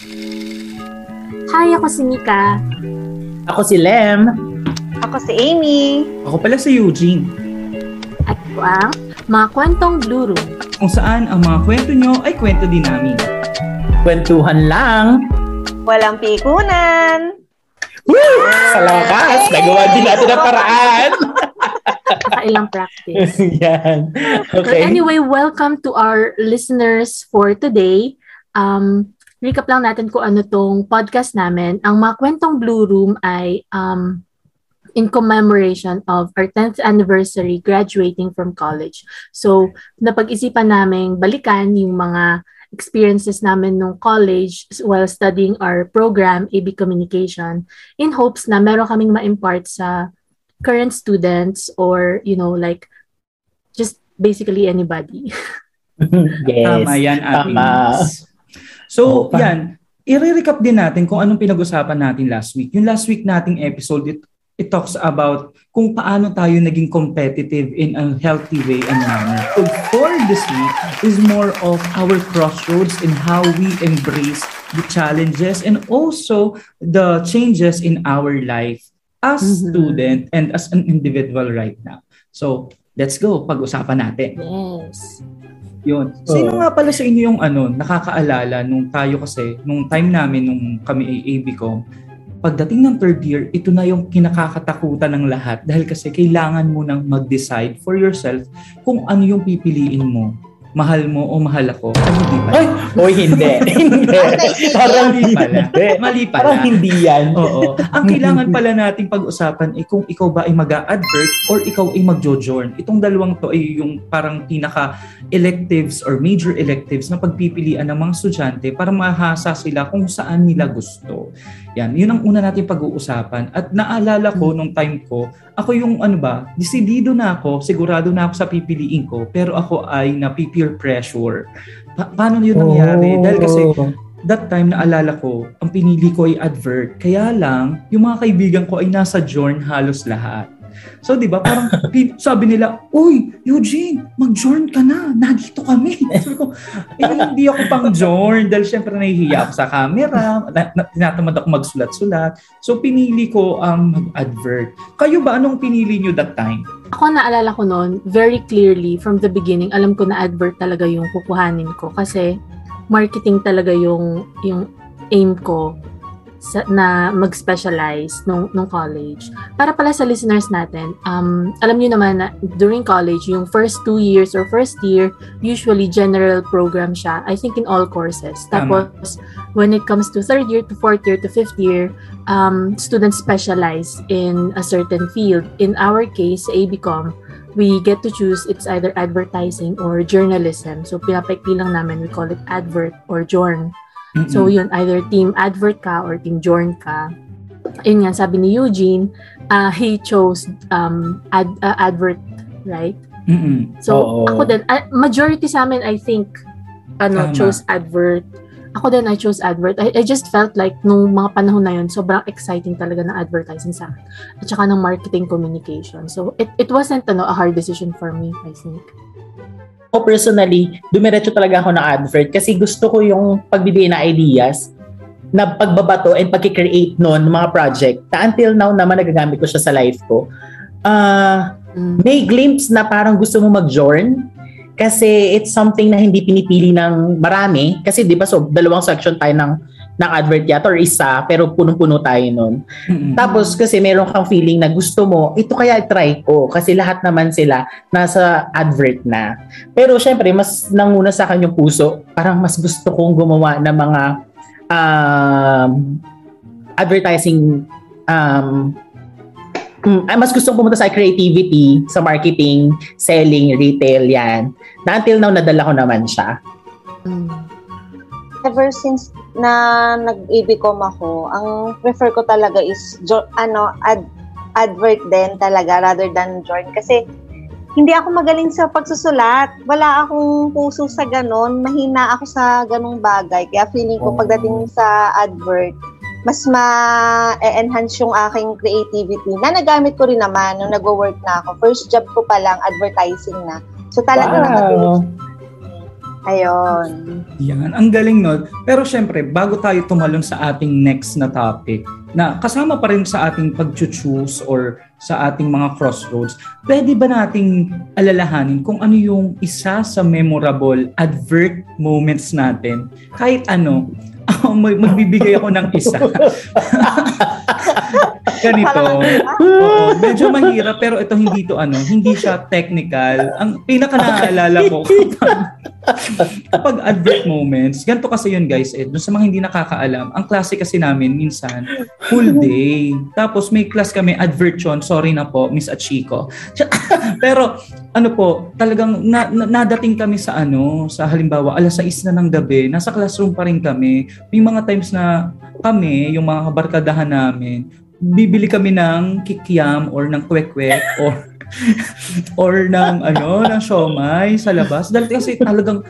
Hi, ako si Mika. Ako si Lem. Ako si Amy. Ako pala si Eugene. At ito ang mga kwentong Blue Room. Kung saan ang mga kwento nyo ay kwento din namin. Kwentuhan lang. Walang pikunan. Woo! Sa lakas, nagawa din natin ang paraan. Kakailang practice. Yan. But Okay. anyway, welcome to our listeners for today. Um, recap lang natin kung ano tong podcast namin. Ang mga kwentong Blue Room ay um, in commemoration of our 10th anniversary graduating from college. So, napag-isipan namin balikan yung mga experiences namin nung college while studying our program, AB Communication, in hopes na meron kaming ma-impart sa current students or, you know, like, just basically anybody. yes. Tama yan, Tama. Miss. So, pa- yan. I-recap din natin kung anong pinag-usapan natin last week. Yung last week nating episode, it, it talks about kung paano tayo naging competitive in a healthy way and manner. So, for this week is more of our crossroads in how we embrace the challenges and also the changes in our life as Mhm. student and as an individual right now. So, let's go. Pag-usapan natin. Yes. Yun. Sino nga pala sa inyo yung ano, nakakaalala nung tayo kasi, nung time namin, nung kami ay ABCOM, pagdating ng third year, ito na yung kinakakatakutan ng lahat dahil kasi kailangan mo nang mag-decide for yourself kung ano yung pipiliin mo. Mahal mo o mahal ako. Ay, hindi pala. Ay, oy, hindi. hindi. Parang Mali pala. hindi. Mali Parang pala. hindi yan. Oo. Ang kailangan pala nating pag-usapan ay kung ikaw ba ay mag-advert or ikaw ay mag-join. Itong dalawang to ay yung parang pinaka-electives or major electives na pagpipilian ng mga estudyante para mahasa sila kung saan nila gusto. Yan. Yun ang una natin pag-uusapan. At naalala ko nung time ko, ako yung ano ba, desidido na ako, sigurado na ako sa pipiliin ko, pero ako ay napi-peer pressure. Pa- paano yun nangyari? Dahil kasi Oh. that time naalala ko, ang pinili ko ay advert. Kaya lang, yung mga kaibigan ko ay nasa Jorn halos lahat. So, di ba, parang sabi nila, Uy, Eugene, mag-join ka na. Nandito kami. Sabi ko, eh, hindi ako pang join dahil syempre nahihiya ako sa camera. Na, na, tinatamad ako magsulat-sulat. So, pinili ko ang mag-advert. Kayo ba, anong pinili nyo that time? Ako naalala ko noon, very clearly, from the beginning, alam ko na advert talaga yung kukuhanin ko. Kasi, marketing talaga yung, yung aim ko sa, na mag-specialize nung, nung college. Para pala sa listeners natin, um, alam niyo naman na during college, yung first two years or first year, usually general program siya. I think in all courses. Tapos, when it comes to third year to fourth year to fifth year, um, students specialize in a certain field. In our case, sa ABCOM, we get to choose it's either advertising or journalism. So, pinapaikli lang namin, we call it advert or journ. So, yun, either team advert ka or team journ ka. Yun nga, sabi ni Eugene, uh, he chose um, ad, uh, advert, right? Mm-mm. So, Oo. ako din, ah, majority sa amin, I think, ano, Tama. chose advert. Ako din, I chose advert. I, I just felt like, nung mga panahon na yun, sobrang exciting talaga ng advertising sa akin. At saka ng marketing communication. So, it, it wasn't ano, a hard decision for me, I think. Ako personally, dumiretso talaga ako ng advert kasi gusto ko yung pagbibigay na ideas na pagbabato and pagkikreate noon ng mga project na until now naman nagagamit ko siya sa life ko. Mm. may glimpse na parang gusto mo mag-join kasi it's something na hindi pinipili ng marami kasi 'di ba so dalawang section tayo ng ng advert yata or isa pero punong-puno tayo noon. Mm-mm. Tapos kasi meron kang feeling na gusto mo, ito kaya try ko kasi lahat naman sila nasa advert na. Pero syempre mas nanguna sa akin yung puso, parang mas gusto kong gumawa ng mga um, advertising um, mm, ay, mas gusto pumunta sa creativity, sa marketing, selling, retail, yan. Na until now, nadala ko naman siya. Mm. Ever since na nag-ibicom ako, ang prefer ko talaga is jo- ano ad advert din talaga rather than join kasi hindi ako magaling sa pagsusulat. Wala akong puso sa ganon. Mahina ako sa ganong bagay. Kaya feeling ko Oh. pagdating sa advert, mas ma-enhance yung aking creativity na nagamit ko rin naman nung nag-work na ako. First job ko pa lang, advertising na. So talaga nakatulong Wow. Ayun. Yan, ang galing nun. Pero syempre, bago tayo tumalon sa ating next na topic, na kasama pa rin sa ating pag-choose or sa ating mga crossroads, pwede ba nating alalahanin kung ano yung isa sa memorable advert moments natin? Kahit ano, mag- magbibigay ako ng isa. Ganito. Oo, medyo mahirap pero ito hindi to ano, hindi siya technical. Ang pinaka naaalala ko kapag advert moments, ganito kasi yun guys, eh, dun sa mga hindi nakakaalam, ang klase kasi namin minsan, full day. Tapos may class kami, advert yun, sorry na po, Miss Achiko. pero ano po, talagang na, na, nadating kami sa ano, sa halimbawa, alas 6 na ng gabi, nasa classroom pa rin kami. May mga times na kami, yung mga kabarkadahan namin, bibili kami ng kikiam or ng kwek-kwek or or ng ano, ng siomay sa labas. Dahil kasi talagang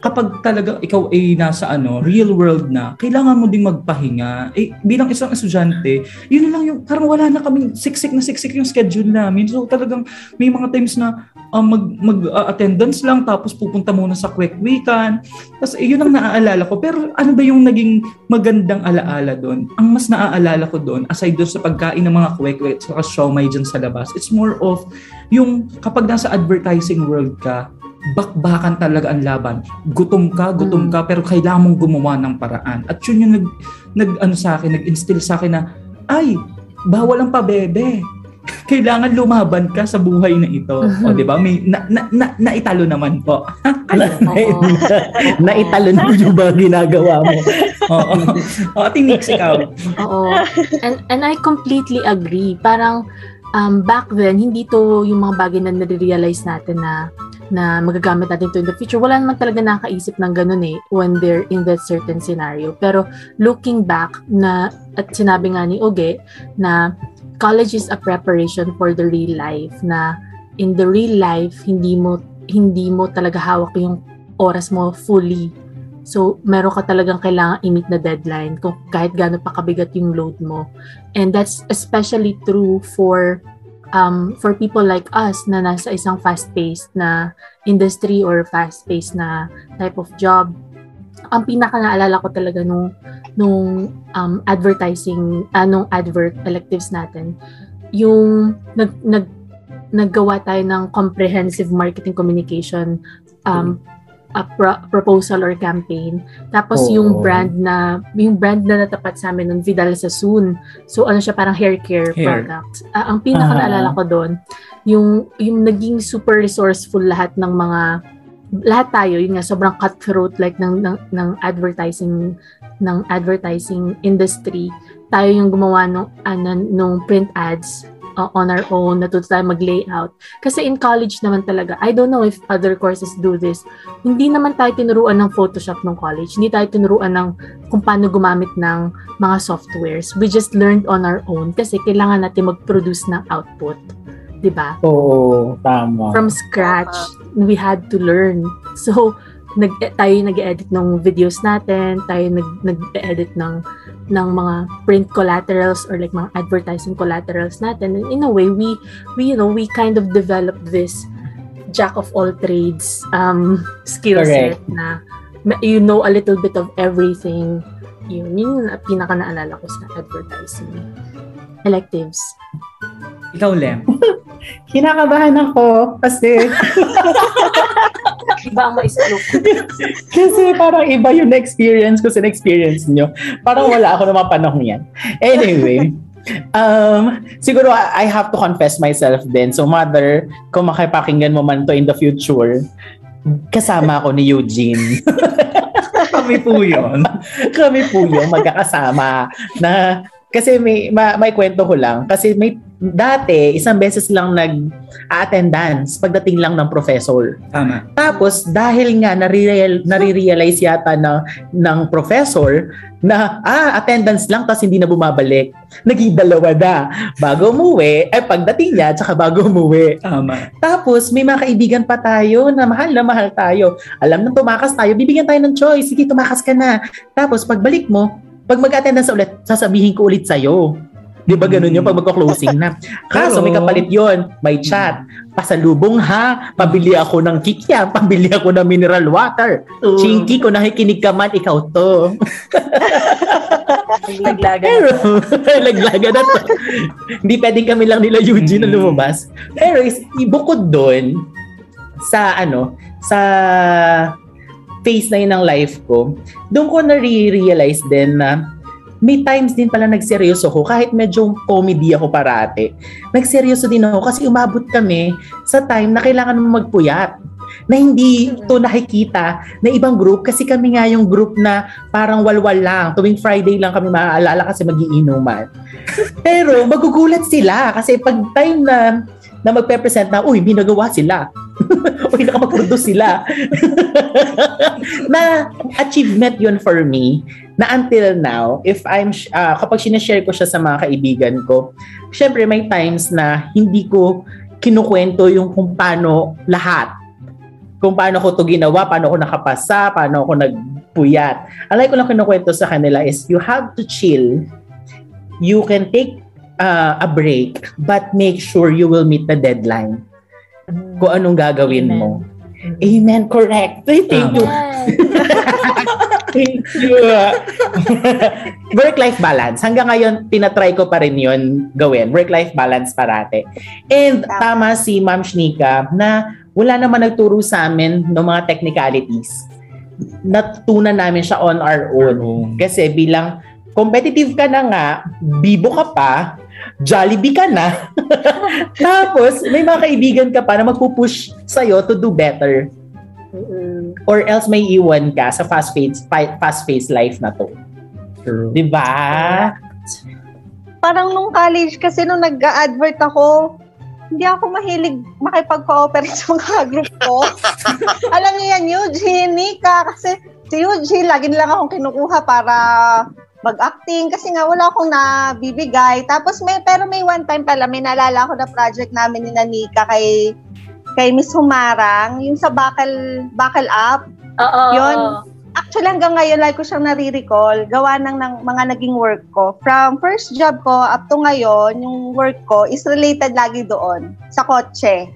kapag talaga ikaw ay nasa ano, real world na, kailangan mo ding magpahinga. Eh, bilang isang estudyante, yun lang yung, parang wala na kaming siksik na siksik yung schedule namin. So talagang may mga times na um, mag, mag uh, attendance lang, tapos pupunta muna sa quick weekend. Tapos eh, yun ang naaalala ko. Pero ano ba yung naging magandang alaala doon? Ang mas naaalala ko doon, aside doon sa pagkain ng mga quick week, saka siomay dyan sa labas, it's more of yung kapag nasa advertising world ka, bakbakan talaga ang laban. Gutom ka, gutom ka, pero kailangan mong gumawa ng paraan. At yun yung nag, nag ano sa akin, nag-instill sa akin na, ay, bawal ang pabebe. Kailangan lumaban ka sa buhay na ito. O, di ba? May na, na, na, naitalo naman po. na, naitalo na yung ba ginagawa mo? Oo. O, Nix, ikaw. Oo. And, and I completely agree. Parang um, back then, hindi to yung mga bagay na nare-realize natin na na magagamit natin to in the future. Wala naman talaga nakaisip ng ganun eh when they're in that certain scenario. Pero looking back na at sinabi nga ni Oge na college is a preparation for the real life na in the real life hindi mo hindi mo talaga hawak yung oras mo fully. So, meron ka talagang kailangan i-meet na deadline kung kahit gaano pa kabigat yung load mo. And that's especially true for um, for people like us na nasa isang fast-paced na industry or fast-paced na type of job, ang pinaka naalala ko talaga nung nung um, advertising, anong uh, advert electives natin, yung nag, nag naggawa tayo ng comprehensive marketing communication um, a pro- proposal or campaign. Tapos Oo. yung brand na yung brand na natapat sa amin nun Vidal Sassoon. So ano siya parang hair care Hair. product. Ah, ang pinaka Ah. naalala ko doon yung yung naging super resourceful lahat ng mga lahat tayo yun nga sobrang cutthroat like ng ng, ng advertising ng advertising industry tayo yung gumawa nung ano, nung print ads uh, on our own, natuto tayo mag-layout. Kasi in college naman talaga, I don't know if other courses do this, hindi naman tayo tinuruan ng Photoshop ng college. Hindi tayo tinuruan ng kung paano gumamit ng mga softwares. We just learned on our own kasi kailangan natin mag-produce ng output. 'Di ba? Oo, tama. From scratch, we had to learn. So, nag tayo nag-edit ng videos natin, tayo nag nag-edit ng ng mga print collaterals or like mga advertising collaterals natin. And in a way, we we you know, we kind of developed this jack of all trades um skill set na you know a little bit of everything. Yun, yun yung pinaka naalala ko sa advertising electives. Ikaw, Lem. Kinakabahan ako kasi Iba ang maislo ko. kasi parang iba yung experience ko sa experience nyo. Parang wala ako na mga panahon yan. Anyway, um, siguro I have to confess myself din. So mother, kung makipakinggan mo man to in the future, kasama ako ni Eugene. Kami po yun. Kami po yung magkakasama na kasi may ma, may kwento ko lang kasi may dati isang beses lang nag attendance pagdating lang ng professor. Tama. Tapos dahil nga nare-real, nare-realize yata ng ng professor na ah attendance lang tapos hindi na bumabalik. Naging dalawa na. Bago umuwi, eh pagdating niya tsaka bago umuwi. Tama. Tapos may mga kaibigan pa tayo na mahal na mahal tayo. Alam na tumakas tayo, bibigyan tayo ng choice. Sige, tumakas ka na. Tapos pagbalik mo, pag mag-attendance ulit, sasabihin ko ulit sa'yo. Di ba ganun yung pag magka-closing na? Kaso may kapalit yon may chat. Pasalubong ha, pabili ako ng kikya, pabili ako ng mineral water. Oo. Chinky, kung nakikinig ka man, ikaw to. Laglagan. Pero, laglaga na to. Hindi pwedeng kami lang nila Eugene na Mm. lumabas. Pero, is, bukod doon, sa ano, sa phase na yun ng life ko, doon ko na-realize din na may times din pala nagseryoso ko kahit medyo comedy ako parate. Nagseryoso din ako kasi umabot kami sa time na kailangan mo magpuyat na hindi to nakikita na ibang group kasi kami nga yung group na parang walwal lang. Tuwing Friday lang kami maaalala kasi magiinuman. Pero magugulat sila kasi pag time na na magpe-present na, uy, may nagawa sila. uy, nakapag-produce sila. na achievement yun for me na until now, if I'm, ah, kapag sinashare ko siya sa mga kaibigan ko, syempre may times na hindi ko kinukwento yung kung paano lahat. Kung paano ko to ginawa, paano ko nakapasa, paano ako nagpuyat. Alay ko lang kinukwento sa kanila is you have to chill. You can take uh, a break, but make sure you will meet the deadline. Kung anong gagawin Amen. mo. Amen, correct. Thank you. Thank you. Work-life balance. Hanggang ngayon, tinatry ko pa rin yun gawin. Work-life balance parate. And tama si Ma'am Shnika na wala naman nagturo sa amin ng mga technicalities. Natutunan namin siya on our own. Kasi bilang competitive ka na nga, bibo ka pa, Jollibee ka na. Tapos, may mga kaibigan ka pa na magpupush sa'yo to do better. Mm-mm. Or else may iwan ka sa fast-paced, fast-paced life na to. True. Di ba? Parang nung college kasi nung nag-advert ako, hindi ako mahilig makipag-cooperate sa mga group ko. Alam niyo yan, Eugene, Nika, kasi si Eugene, lagi nilang akong kinukuha para mag-acting kasi nga wala akong nabibigay. Tapos may, pero may one time pala, may naalala ako na project namin ni Nanika kay kay Miss Humarang, yung sa Bakal, Bakal Up. Oo. Yun. Actually, hanggang ngayon, like ko siyang nare-recall, gawa ng, ng mga naging work ko. From first job ko up to ngayon, yung work ko is related lagi doon, sa kotse.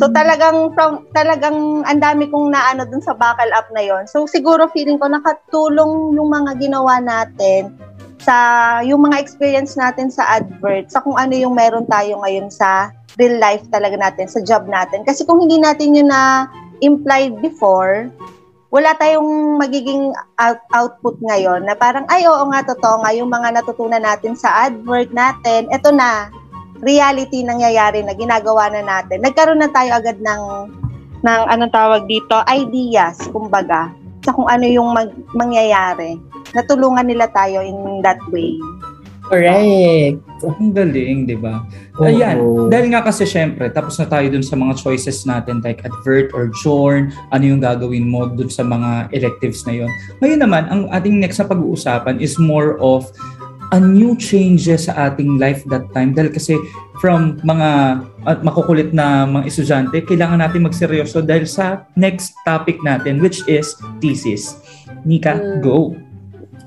So talagang from talagang ang dami kong naano dun sa bakal up na yon. So siguro feeling ko nakatulong yung mga ginawa natin sa yung mga experience natin sa advert, sa kung ano yung meron tayo ngayon sa real life talaga natin, sa job natin. Kasi kung hindi natin yun na implied before, wala tayong magiging out- output ngayon na parang, ay, oo nga, totoo nga, yung mga natutunan natin sa advert natin, eto na, reality nangyayari na ginagawa na natin. Nagkaroon na tayo agad ng, ng anong tawag dito, ideas, kumbaga, sa kung ano yung mag- mangyayari. Natulungan nila tayo in that way. Correct. Ang galing, di ba? Oo. Ayan, dahil nga kasi syempre, tapos na tayo dun sa mga choices natin like advert or journ, ano yung gagawin mo dun sa mga electives na yon. Ngayon naman, ang ating next na pag-uusapan is more of a new changes sa ating life that time dahil kasi from mga at makukulit na mga estudyante, kailangan natin magseryoso dahil sa next topic natin which is thesis. Nika, Mm. go!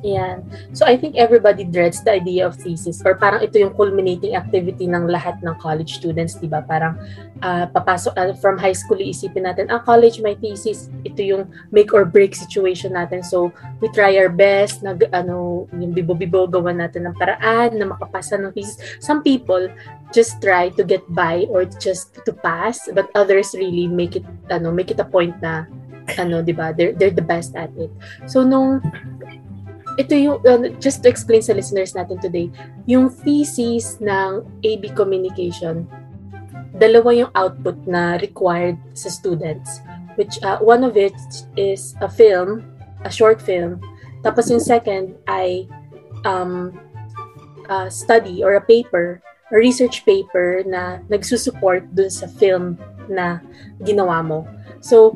Yan. So I think everybody dreads the idea of thesis or parang ito yung culminating activity ng lahat ng college students, 'di ba? Parang ah, papasok ah, from high school iisipin natin, ah college my thesis, ito yung make or break situation natin. So we try our best, nag ano, yung bibo-bibo gawa natin ng paraan na makapasa ng thesis. Some people just try to get by or just to pass, but others really make it ano, make it a point na ano, 'di ba? They're they're the best at it. So nung ito yung, uh, just to explain sa listeners natin today, yung thesis ng AB Communication, dalawa yung output na required sa students. Which, uh, one of it is a film, a short film. Tapos yung second ay um, a study or a paper, a research paper na nagsusupport dun sa film na ginawa mo. So,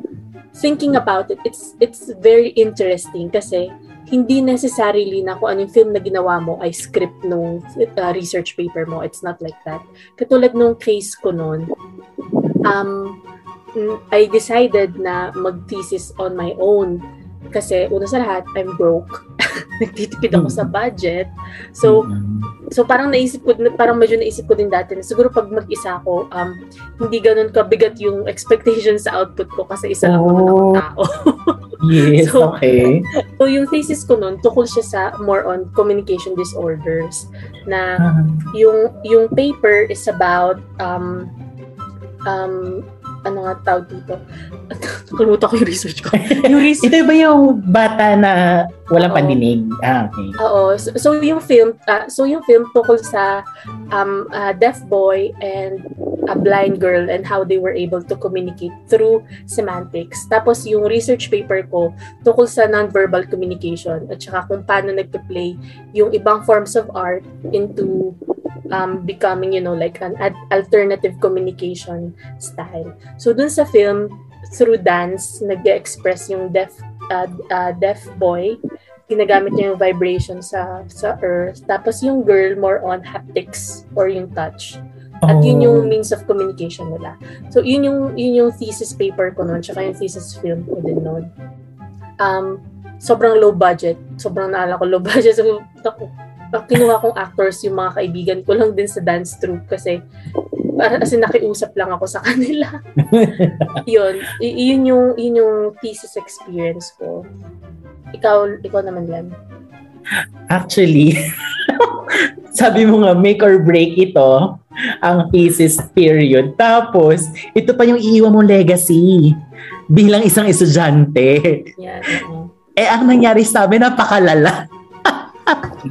thinking about it, it's it's very interesting kasi hindi necessarily na kung anong film na ginawa mo ay script nung uh, research paper mo. It's not like that. Katulad nung case ko noon, um, mm, I decided na mag-thesis on my own. Kasi una sa lahat, I'm broke. nagtitipid ako sa budget. So, Mm-mm. so parang naisip ko, parang medyo naisip ko din dati na siguro pag mag-isa ako, um, hindi ganun kabigat yung expectation sa output ko kasi isa lang naman ako Oh. tao. yes, So, okay. so yung thesis ko nun, tukol siya sa more on communication disorders na Ah, yung yung paper is about um um ano nga tawag dito? Nakalimutan ko yung research ko. yung research Ito ba yung bata na walang Oo. pandinig? Ah, okay. Oo. So, so yung film, ah, so yung film tukol sa um, a deaf boy and a blind girl and how they were able to communicate through semantics. Tapos yung research paper ko tukol sa nonverbal communication at saka kung paano nagpe-play yung ibang forms of art into um, becoming, you know, like an ad- alternative communication style. So dun sa film, through dance, nag-express yung deaf uh, uh, deaf boy ginagamit niya yung vibration sa sa earth. Tapos yung girl more on haptics or yung touch. At yun Oh. yung means of communication nila. So yun yung yun yung thesis paper ko noon, tsaka yung thesis film ko din noon. Um, sobrang low budget. Sobrang naalala ko low budget. So, ang kinuha kong actors yung mga kaibigan ko lang din sa dance troupe kasi para kasi nakiusap lang ako sa kanila. yun, y- yun yung yun yung thesis experience ko. Ikaw, ikaw naman yan. Actually, sabi mo nga, make or break ito, ang thesis period. Tapos, ito pa yung iiwan mong legacy bilang isang estudyante. Yan. oo. Eh, ang nangyari sa amin, napakalala.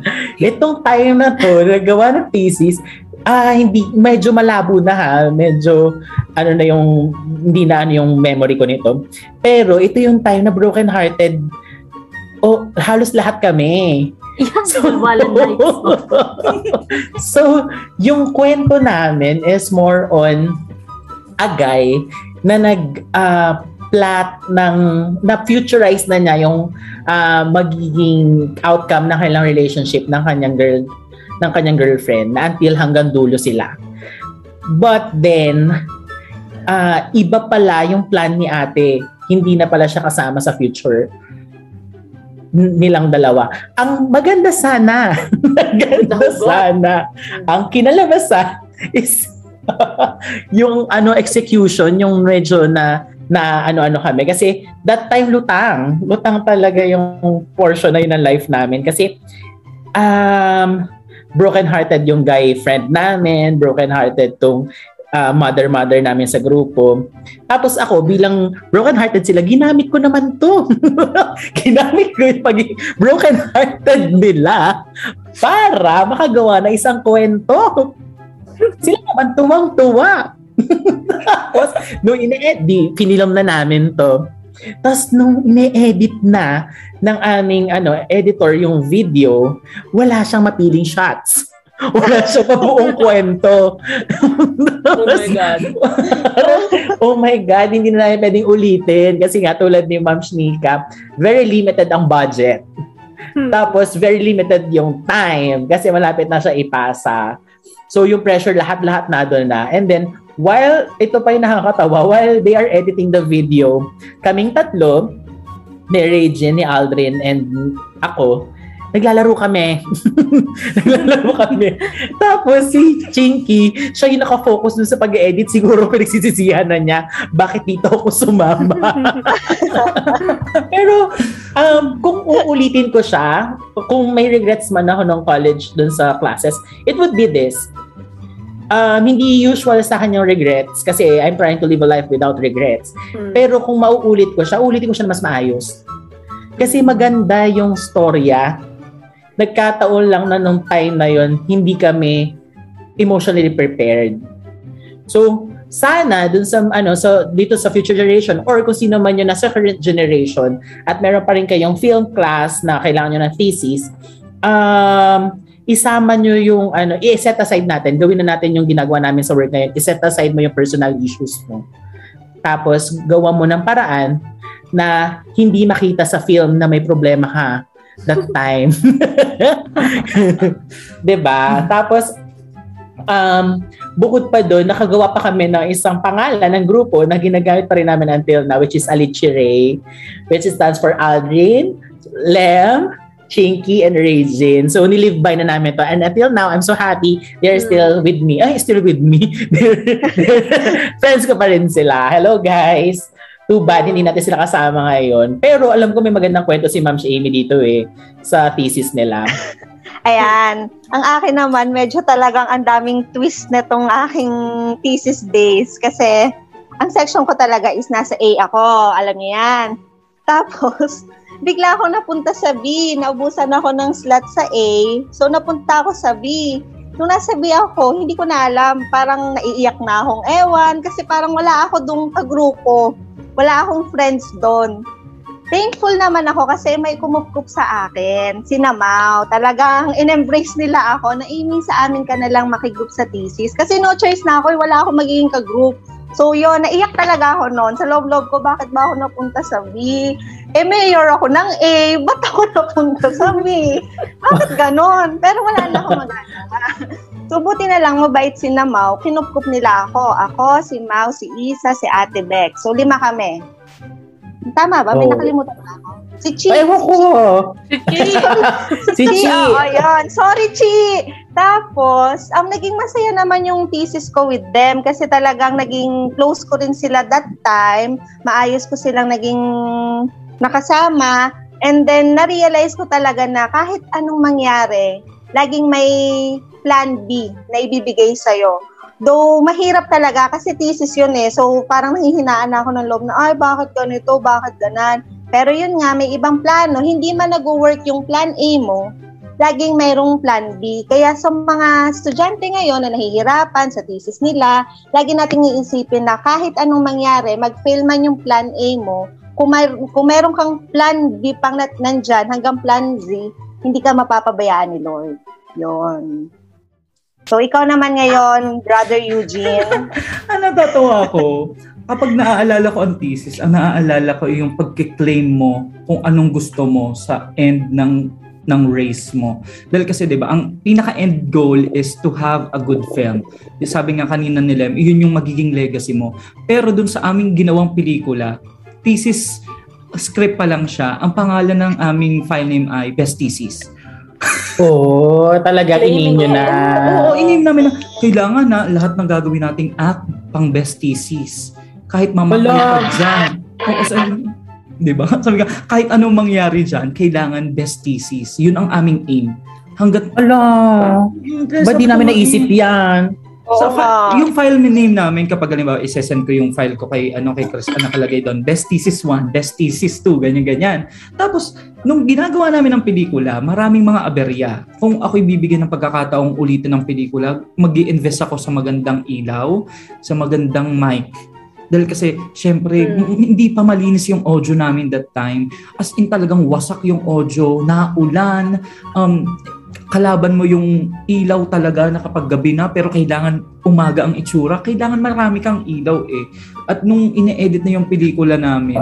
Itong time na to, nagawa ng thesis, ah, hindi, medyo malabo na ha. Medyo, ano na yung, hindi na ano yung memory ko nito. Pero, ito yung time na broken-hearted. Oh, halos lahat kami. Bulwalan Nights. so, yung kwento namin is more on a guy na nag ah, plot ng na futurize na niya yung ah, magiging outcome ng kanilang relationship ng kanyang girl ng kanyang girlfriend na until hanggang dulo sila. But then ah, iba pala yung plan ni ate. Hindi na pala siya kasama sa future nilang dalawa. Ang maganda sana, maganda sana, ang kinalabasan is yung ano execution, yung medyo na na ano-ano kami. Kasi that time lutang. Lutang talaga yung portion na yun ng life namin. Kasi um broken hearted yung guy friend namin. Broken hearted tong uh, mother mother namin sa grupo. Tapos ako bilang broken hearted sila ginamit ko naman to. Ginamit ko yung pag broken hearted nila para makagawa ng isang kwento. Sila naman tuwang-tuwa tapos, nung ine-edit, pinilom na namin to. Tapos, nung ine-edit na ng aming ano, editor yung video, wala siyang mapiling shots. Wala siyang mabuong kwento. Oh my God. oh my God, hindi na namin pwedeng ulitin. Kasi nga, tulad ni Ma'am Shnika, very limited ang budget. Tapos, very limited yung time kasi malapit na siya ipasa. So, yung pressure lahat-lahat na doon na. And then, while, ito pa yung nakakatawa, while they are editing the video, kaming tatlo, ni Regine, ni Aldrin, and ako, naglalaro kami. naglalaro kami. Tapos si Chinky, siya yung nakafocus dun sa pag-edit. Siguro pinagsisisihan na niya, bakit dito ako sumama? Pero um, kung uulitin ko siya, kung may regrets man ako ng college dun sa classes, it would be this. Um, hindi usual sa akin yung regrets kasi I'm trying to live a life without regrets. Hmm. Pero kung mauulit ko siya, ulitin ko siya na mas maayos. Kasi maganda yung storya. Nagkataon lang na nung time na yon hindi kami emotionally prepared. So, sana dun sa ano so dito sa future generation or kung sino man yung nasa current generation at meron pa rin kayong film class na kailangan nyo ng thesis um isama nyo yung ano i-set aside natin. Gawin na natin yung ginagawa namin sa work ngayon. I-set aside mo yung personal issues mo. Tapos gawa mo ng paraan na hindi makita sa film na may problema ka that time. 'di ba tapos um, bukod pa doon, nakagawa pa kami ng isang pangalan ng grupo na ginagamit pa rin namin until now, which is Alichire, which stands for Aldrin, Lem, Chinky and Raisin. So, nilive by na namin to. And until now, I'm so happy they're Mm. still with me. Ay, still with me. Friends ko pa rin sila. Hello, guys. Too bad, hindi natin sila kasama ngayon. Pero alam ko may magandang kwento si Ma'am Amy dito eh, sa thesis nila. Ayan. Ang akin naman, medyo talagang ang daming twist na tong aking thesis days. Kasi, ang section ko talaga is nasa A ako. Alam niyo yan. Tapos, bigla ako napunta sa B. Naubusan ako ng slot sa A. So, napunta ako sa B. Nung nasa B ako, hindi ko na alam. Parang naiiyak na akong ewan. Kasi parang wala ako doon kagrupo. Wala akong friends doon. Thankful naman ako kasi may kumupkup sa akin. Si Namaw. Talagang in-embrace nila ako na Amy, sa amin ka na lang makigroup sa thesis. Kasi no choice na ako. eh, Wala akong magiging kagroup. So yun, naiyak talaga ako noon. Sa loob-loob ko, bakit ba ako napunta sa B? Eh, mayor ako ng A. Ba't ako napunta sa B? Bakit ganon? Pero wala na akong magagawa. So, buti na lang, mabait si Namaw. Kinupkup nila ako. Ako, si Mau, si Isa, si Ate Beck. So, lima kami. Tama ba? May Oh. nakalimutan ba ako? Si Chi. Ay, ko. Si Chi. Oo, yun. Sorry, Chi. Tapos, ang naging masaya naman yung thesis ko with them kasi talagang naging close ko rin sila that time. Maayos ko silang naging nakasama. And then, na-realize ko talaga na kahit anong mangyari, laging may plan B na ibibigay sa'yo. Though, mahirap talaga kasi thesis yun eh. So, parang nanghihinaan na ako ng loob na, ay, bakit ganito, bakit ganan? Pero yun nga, may ibang plano. Hindi man nag-work yung plan A mo, laging mayroong plan B. Kaya sa mga estudyante ngayon na nahihirapan sa thesis nila, lagi nating iisipin na kahit anong mangyari, mag-fail man yung plan A mo, kung, may, kung meron kang plan B pang nandyan hanggang plan Z, hindi ka mapapabayaan ni Lord. Yon. So, ikaw naman ngayon, Brother Eugene. Ang natatawa ako, kapag naaalala ko ang thesis, ang naaalala ko yung pagkiklaim mo kung anong gusto mo sa end ng ng race mo. Dahil kasi 'di ba, ang pinaka-end goal is to have a good film. Sabi nga kanina ni Lem, yun yung magiging legacy mo. Pero dun sa aming ginawang pelikula, thesis script pa lang siya. Ang pangalan ng aming file name ay Best Thesis. Oo, talaga Claiming ininyo na. Oo, inim namin na kailangan na lahat ng gagawin nating act pang best thesis. Kahit mamakali Wala. ka dyan. Oo, sabi, di ba? Sabi ka, kahit anong mangyari dyan, kailangan best thesis. Yun ang aming aim. Hanggat, Ala, ba't di namin naisip yan? Oo nga. fa- yung file name namin kapag halimbawa isesend ko yung file ko kay ano kay Chris ang nakalagay doon best thesis 1, best thesis 2, ganyan ganyan. Tapos nung ginagawa namin ng pelikula, maraming mga aberya. Kung ako'y bibigyan ng pagkakataong ulitin ng pelikula, mag-i-invest ako sa magandang ilaw, sa magandang mic. Dahil kasi, syempre, Hmm. hindi pa malinis yung audio namin that time. As in talagang wasak yung audio, naulan, um, kalaban mo yung ilaw talaga na kapag gabi na pero kailangan umaga ang itsura, kailangan marami kang ilaw eh. At nung ine-edit na yung pelikula namin,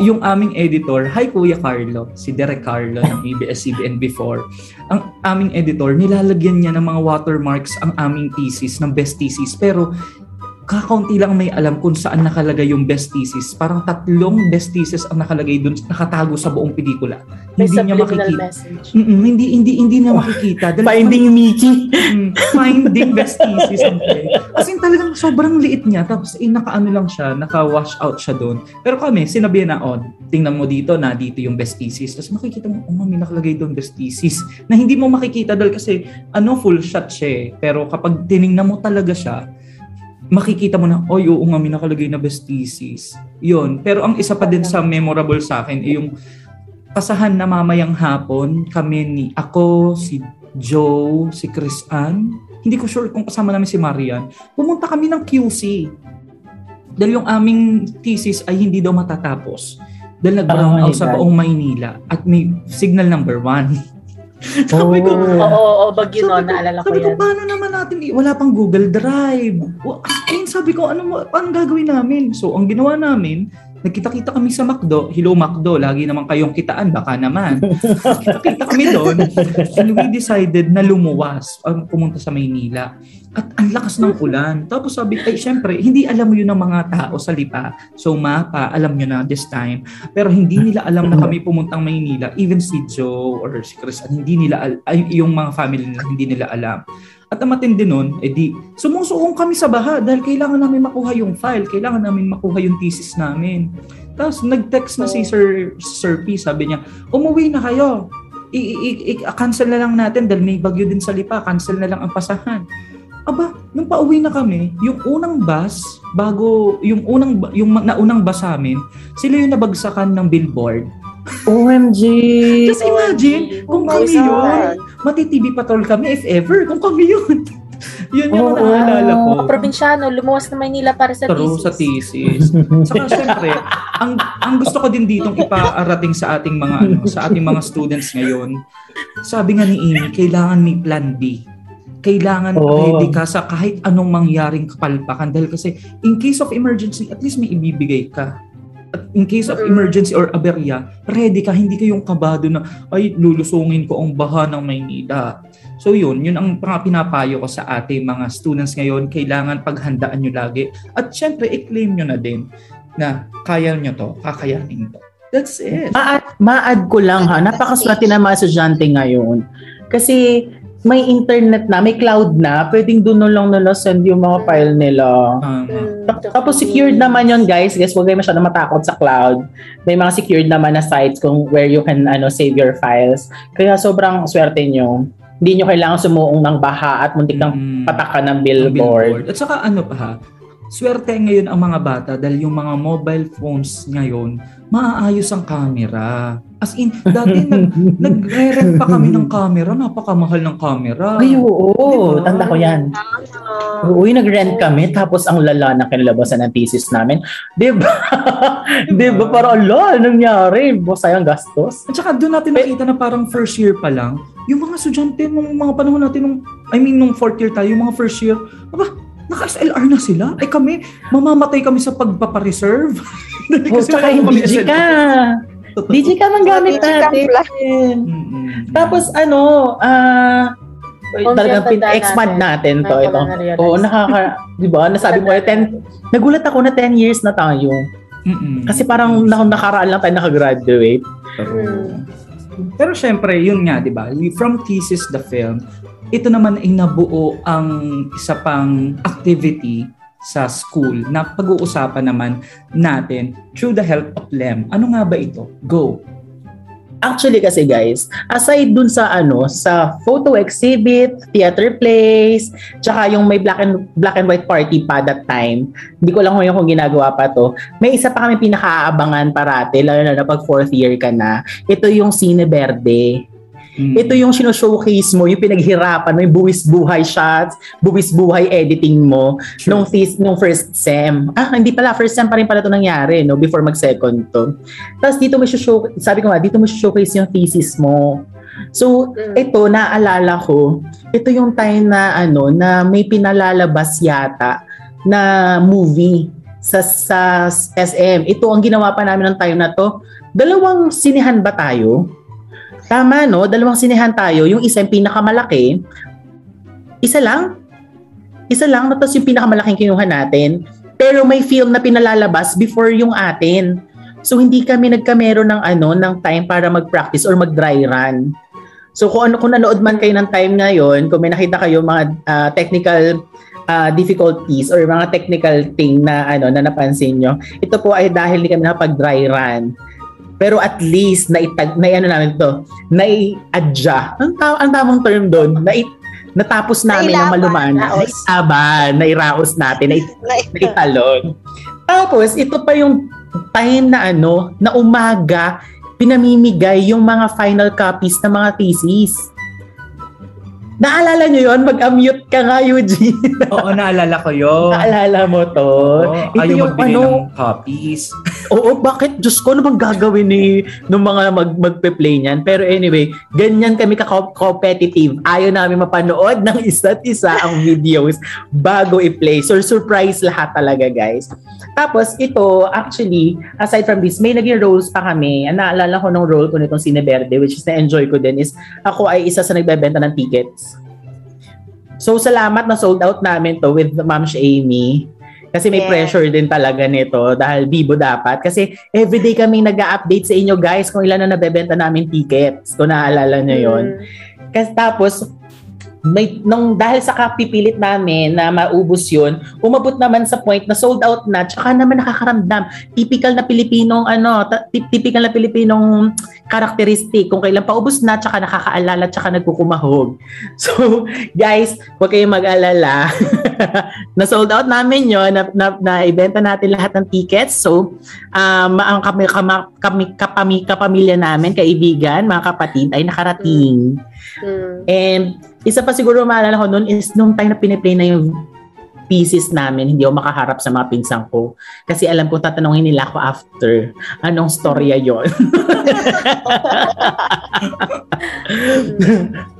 yung aming editor, hi Kuya Carlo, si Derek Carlo ng ABS-CBN before, ang aming editor, nilalagyan niya ng mga watermarks ang aming thesis, ng best thesis, pero kakaunti lang may alam kung saan nakalagay yung best thesis. Parang tatlong best thesis ang nakalagay dun, nakatago sa buong pelikula. May Hindi niya makikita. message. Mm-mm, hindi hindi hindi niya makikita. Dahil Finding Mickey. Mm, finding best thesis something. Kasi talagang sobrang liit niya tapos eh, nakaano lang siya, naka-wash out siya doon. Pero kami, sinabi na on, tingnan mo dito na dito yung best thesis. Tapos makikita mo, oh mami, nakalagay doon best thesis. Na hindi mo makikita dahil kasi ano full shot siya eh. Pero kapag tiningnan mo talaga siya, makikita mo na, oy, oo nga, may nakalagay na best thesis. Yun. Pero ang isa pa din sa memorable sa akin ay yung pasahan na mamayang hapon, kami ni ako, si Joe, si Chris Ann, hindi ko sure kung kasama namin si Marian, pumunta kami ng QC. Dahil yung aming thesis ay hindi daw matatapos. Dahil nag-brown Oh out sa buong Maynila at may signal number one. Sabi ko, Oo, oo, oo, bagyo no, sabi ko, naalala ko sabi ko, yan. paano naman natin, wala pang Google Drive. As in, sabi ko, ano, paano gagawin namin? So, ang ginawa namin, nagkita-kita kami sa McDo. Hello McDo, lagi naman kayong kitaan, baka naman. Nagkita-kita kami doon. And we decided na lumuwas, um, pumunta sa Maynila. At ang lakas ng ulan. Tapos sabi, ay syempre, hindi alam yun ng mga tao sa Lipa. So mapa, alam nyo na this time. Pero hindi nila alam na kami pumuntang Maynila. Even si Joe or si Chris, hindi nila, al- ay, yung mga family nila, hindi nila alam. At ang matindi nun, edi, sumusuong kami sa baha dahil kailangan namin makuha yung file, kailangan namin makuha yung thesis namin. Tapos nag-text na si Sir, Sir P, sabi niya, umuwi na kayo. I- i- i- cancel na lang natin dahil may bagyo din sa lipa, cancel na lang ang pasahan. Aba, nung pauwi na kami, yung unang bus, bago, yung unang, yung naunang bus sa amin, sila yung nabagsakan ng billboard. OMG! Just imagine, kung Oh kami yun, mati-TV patrol kami if ever, kung kami yun. yun yung Oo. naalala ko. Mga probinsyano, lumuwas na Maynila para sa True, thesis. sa thesis. Saka syempre, ang ang gusto ko din ditong ipaarating sa ating mga ano, sa ating mga students ngayon. Sabi nga ni Amy, kailangan may plan B. Kailangan Oo. ready ka sa kahit anong mangyaring kapalpakan dahil kasi in case of emergency, at least may ibibigay ka. At in case of Mm. emergency or aberya, ready ka, hindi kayong kabado na, ay, lulusungin ko ang baha ng Maynila. So yun, yun ang mga pinapayo ko sa ating mga students ngayon. Kailangan paghandaan nyo lagi. At syempre, i-claim nyo na din na kaya nyo to, kakayanin to. That's it. Ma-add, ma-add ko lang ha, napakaswerte na mga estudyante ngayon. Kasi may internet na, may cloud na, pwedeng doon na lang nila send yung mga file nila. Mm, Ta- Tapos secured naman yon guys. Guys, huwag kayo masyado matakot sa cloud. May mga secured naman na sites kung where you can ano save your files. Kaya sobrang swerte nyo. Hindi nyo kailangan sumuong ng baha at muntik ng Mm. pataka ng Ang billboard. At saka ano pa ha, swerte ngayon ang mga bata dahil yung mga mobile phones ngayon, maaayos ang camera. As in, dati nag, nagre-rent pa kami ng camera, napakamahal ng camera. Ay, oo. Diba? Tanda ko yan. Oo, yung nag-rent kami, tapos ang lala ng kinalabasan ng thesis namin. Di ba? Di ba? Parang, ala, nangyari? Sayang gastos. At saka doon natin nakita na parang first year pa lang, yung mga estudyante nung mga panahon natin, nung, I mean, nung fourth year tayo, yung mga first year, aba, naka-SLR na sila. Ay kami, mamamatay kami sa pagpapareserve. Dahil Oh, kasi tsaka SLR. ka. DJ ka man gamit natin. Mm-mm. Tapos ano, ah, Kung talagang pin-expand natin, natin, to. Ito. Oo, nakaka, di ba? Nasabi mo, 10, nagulat ako na 10 years na tayo. Mm-mm. Kasi parang na, nakaraan lang tayo nakagraduate. Pero, pero syempre, yun nga, di ba? From Thesis the Film, ito naman ay nabuo ang isa pang activity sa school na pag-uusapan naman natin through the help of LEM. Ano nga ba ito? Go! Actually kasi guys, aside dun sa ano, sa photo exhibit, theater plays, tsaka yung may black and black and white party pa that time. Hindi ko lang ngayon kung ginagawa pa to. May isa pa kami pinakaabangan parate, lalo na pag fourth year ka na. Ito yung Cine Verde. Mm. Ito yung sino-showcase mo, yung pinaghirapan mo, yung buwis-buhay shots, buwis-buhay editing mo Sure. nung, thesis, nung first sem. Ah, hindi pala, first sem pa rin pala ito nangyari, no, before mag-second to. Tapos dito mo show, sabi ko nga, dito mo showcase yung thesis mo. So, Mm. ito, naalala ko, ito yung time na, ano, na may pinalalabas yata na movie sa, sa SM. Ito ang ginawa pa namin ng time na to. Dalawang sinihan ba tayo? Tama, no? Dalawang sinihan tayo. Yung isa yung pinakamalaki. Isa lang? Isa lang, tapos yung pinakamalaking kinuha natin. Pero may film na pinalalabas before yung atin. So hindi kami nagkamero ng ano ng time para mag-practice or mag-dry run. So kung ano kung nanood man kayo ng time ngayon, kung may nakita kayo mga ah, technical ah, difficulties or mga technical thing na ano na napansin nyo, ito po ay dahil hindi kami nakapag-dry run. Pero at least na itag na ano namin to, na adja. Ang, ta- ang tamang term doon, na natapos namin na malumana. naos. Nailaban, nairaos natin, na Na- italon. Tapos, ito pa yung time na ano, na umaga, pinamimigay yung mga final copies ng mga thesis. Naalala nyo yon Mag-unmute ka nga, Eugene. Oo, naalala ko yun. Naalala mo to? Oo, ayaw magbigay ng copies. Oo, bakit? Diyos ko, ano bang gagawin ni ng mga mag, magpe-play niyan? Pero anyway, ganyan kami ka-competitive. Ayaw namin mapanood ng isa't isa ang videos bago i-play. So, surprise lahat talaga, guys. Tapos, ito, actually, aside from this, may naging roles pa kami. Ang naalala ko ng role ko nitong Cine Verde, which is na-enjoy ko din, is ako ay isa sa nagbebenta ng tickets. So, salamat na sold out namin to with Ma'am Amy. Kasi may Yeah. pressure din talaga nito dahil bibo dapat. Kasi everyday kami nag-update sa inyo guys kung ilan na nabebenta namin tickets. Kung naalala nyo yon Mm. Kasi tapos, may, nung, dahil sa kapipilit namin na maubos yun, umabot naman sa point na sold out na, tsaka naman nakakaramdam. Typical na Pilipinong, ano, typical na Pilipinong karakteristik. Kung kailan paubos na, tsaka nakakaalala, tsaka nagkukumahog. So, guys, huwag kayong mag-alala. na sold out namin yon na, na, na ibenta natin lahat ng tickets. So, um, ang kami, kama, kami, kapami, kapamilya namin, kaibigan, mga kapatid, ay nakarating. Mm. And isa pa siguro maalala ko noon is nung time na piniplay na yung pieces namin, hindi ako makaharap sa mga pinsang ko. Kasi alam ko tatanungin nila ako after anong storya yon.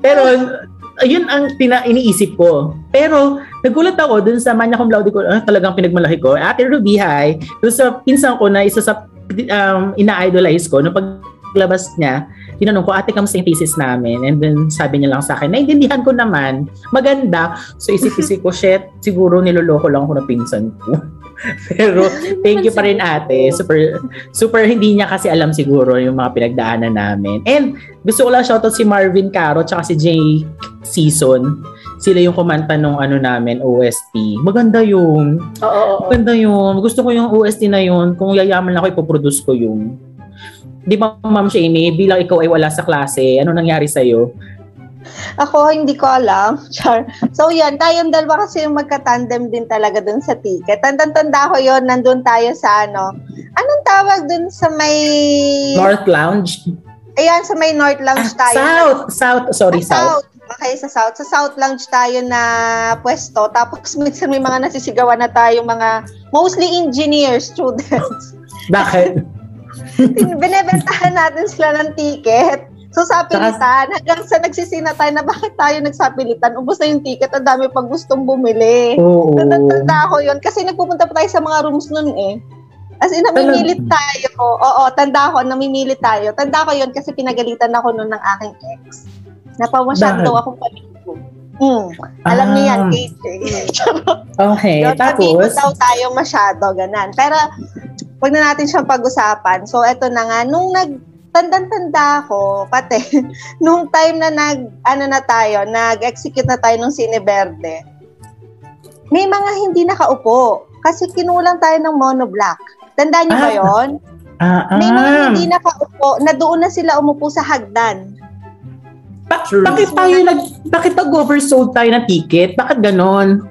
Pero ayun ang tina iniisip ko. Pero nagulat ako dun sa manya cum laude ko, ah, talagang pinagmalaki ko. Ate Ruby, hi. Dun sa pinsan ko na isa sa um, ina-idolize ko, nung paglabas niya, tinanong ko, ate, kamusta yung thesis namin? And then sabi niya lang sa akin, naintindihan ko naman, maganda. So isip-isip ko, shit, siguro niloloko lang ako ng pinsan ko. Pero thank you pa rin ate. Super super hindi niya kasi alam siguro yung mga pinagdaanan namin. And gusto ko lang shoutout si Marvin Caro tsaka si Jay Season. Sila yung kumanta nung ano namin, OST. Maganda yun. Oo, oo, oo. Maganda yun. Gusto ko yung OST na yun. Kung yayaman ako, ipoproduce ko yung. Di ba, Ma'am Shani, bilang ikaw ay wala sa klase, ano nangyari sa'yo? Ako, hindi ko alam. Char. So, yan. Tayong dalawa kasi yung magka-tandem din talaga dun sa ticket. Tandang-tanda ko yon nandun tayo sa ano. Anong tawag dun sa may... North Lounge? Ayan, sa may North Lounge Ah, tayo. South! South! Sorry, Sa South. Okay, sa South. Sa South Lounge tayo na pwesto. Tapos minsan may mga nasisigawan na tayo mga mostly engineers, students. Bakit? Binebentahan natin sila ng ticket. So sa pilitan, hanggang sa nagsisina tayo na bakit tayo nagsapilitan, ubos na yung ticket, ang dami pang gustong bumili. Oo. Tanda ko yun. Kasi nagpupunta pa tayo sa mga rooms nun eh. As in, namimilit tayo. Oo, tanda ko, namimilit tayo. Tanda ko yun kasi pinagalitan ako nun ng aking ex. Napamasyado daw akong paligo. Hmm. Alam niyo yan, Ah. KJ. Okay, Yun, tapos? daw tayo masyado, ganan. Pero, wag na natin siyang pag-usapan. So, eto na nga, nung nag tandang-tanda ko, pati, nung time na nag, ano na tayo, nag-execute na tayo ng Cine Verde, may mga hindi nakaupo. Kasi kinulang tayo ng monoblock. Tandaan niyo ba Ah. yon? Ah, May mga ah. hindi nakaupo, na doon na sila umupo sa hagdan. Ba- True. bakit tayo nag bakit nag-oversold tayo ng ticket? Bakit ganon?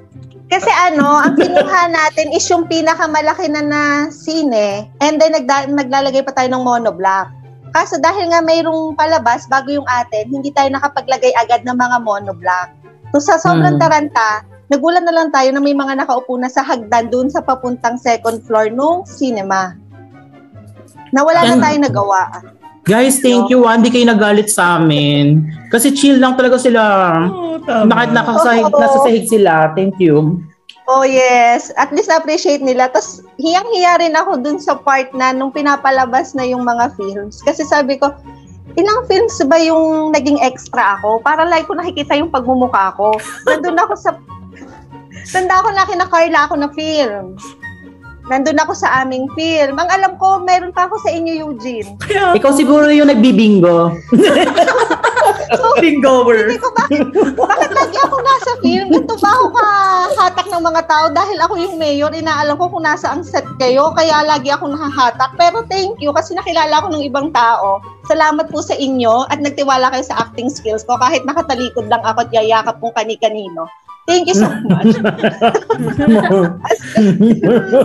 Kasi ano, ang kinuha natin is yung pinakamalaki na na sine and then nagda- naglalagay pa tayo ng monoblock. Kaso dahil nga mayroong palabas bago yung atin, hindi tayo nakapaglagay agad ng mga monoblock. So sa sobrang Hmm. taranta, nagulat na lang tayo na may mga nakaupo na sa hagdan doon sa papuntang second floor nung cinema. Na wala na tayong nagawa. Guys, thank you. ah. Hindi kayo nagalit sa amin. Kasi chill lang talaga sila. Tama. Bakit nakasahig, Oo. nasa sahig sila? Thank you. Oh yes, at least na-appreciate nila. Tapos hiyang-hiya rin ako dun sa part na nung pinapalabas na yung mga films. Kasi sabi ko, ilang films ba yung naging extra ako? Para like ko nakikita yung pagmumukha ko. Nandun ako sa... Tanda ko na kinakarla ako na film. Nandun ako sa aming film. Ang alam ko, meron pa ako sa inyo, Eugene. Kaya, Ikaw siguro yung nagbibingo. bingower. Hindi ko bakit, bakit lagi ako nasa film? Ganito ba ako kahatak ng mga tao? Dahil ako yung mayor, inaalam ko kung nasa ang set kayo, kaya lagi ako nakahatak. Pero thank you kasi nakilala ko ng ibang tao. Salamat po sa inyo at nagtiwala kayo sa acting skills ko kahit nakatalikod lang ako at yayakap kung kani-kanino. Thank you so much.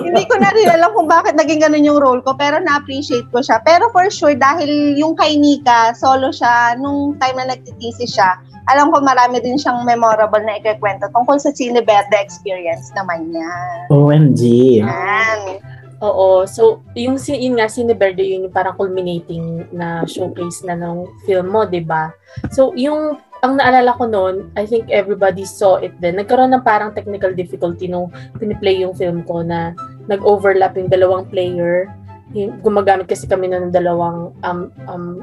Hindi ko na rin alam kung bakit naging ganun yung role ko, pero na-appreciate ko siya. Pero for sure, dahil yung kay Nika, solo siya, nung time na nagtitisi siya, alam ko marami din siyang memorable na ikikwento tungkol sa Cineberde experience naman niya. OMG. Yan. Oo. So, yung, si- yun nga, Cineberde, yun yung parang culminating na showcase na ng film mo, di ba? So, yung, ang naalala ko noon, I think everybody saw it then. Nagkaroon ng parang technical difficulty nung piniplay yung film ko na nag-overlap yung dalawang player. Yung, gumagamit kasi kami nun ng dalawang um, um,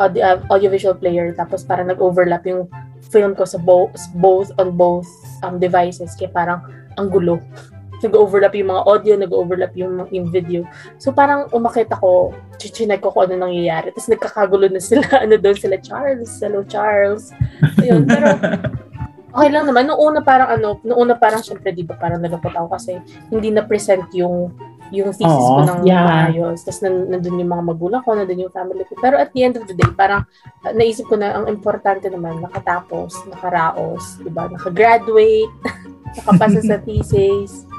audio, uh, audiovisual player tapos parang nag-overlap yung film ko sa bo- both on both um, devices kaya parang ang gulo nag-overlap yung mga audio, nag-overlap yung, yung video. So parang umakit ako, chichinek ko kung ano nangyayari. Tapos nagkakagulo na sila, ano doon sila, Charles, hello Charles. Ayun, pero okay lang naman. Noong una parang ano, noong una parang syempre, di ba, parang nalungkot ako kasi hindi na-present yung yung thesis ko Oo, ng yeah. maayos. Tapos nan, nandun yung mga magulang ko, nandun yung family ko. Pero at the end of the day, parang uh, naisip ko na ang importante naman, nakatapos, nakaraos, di ba? Nakagraduate, nakapasa sa thesis.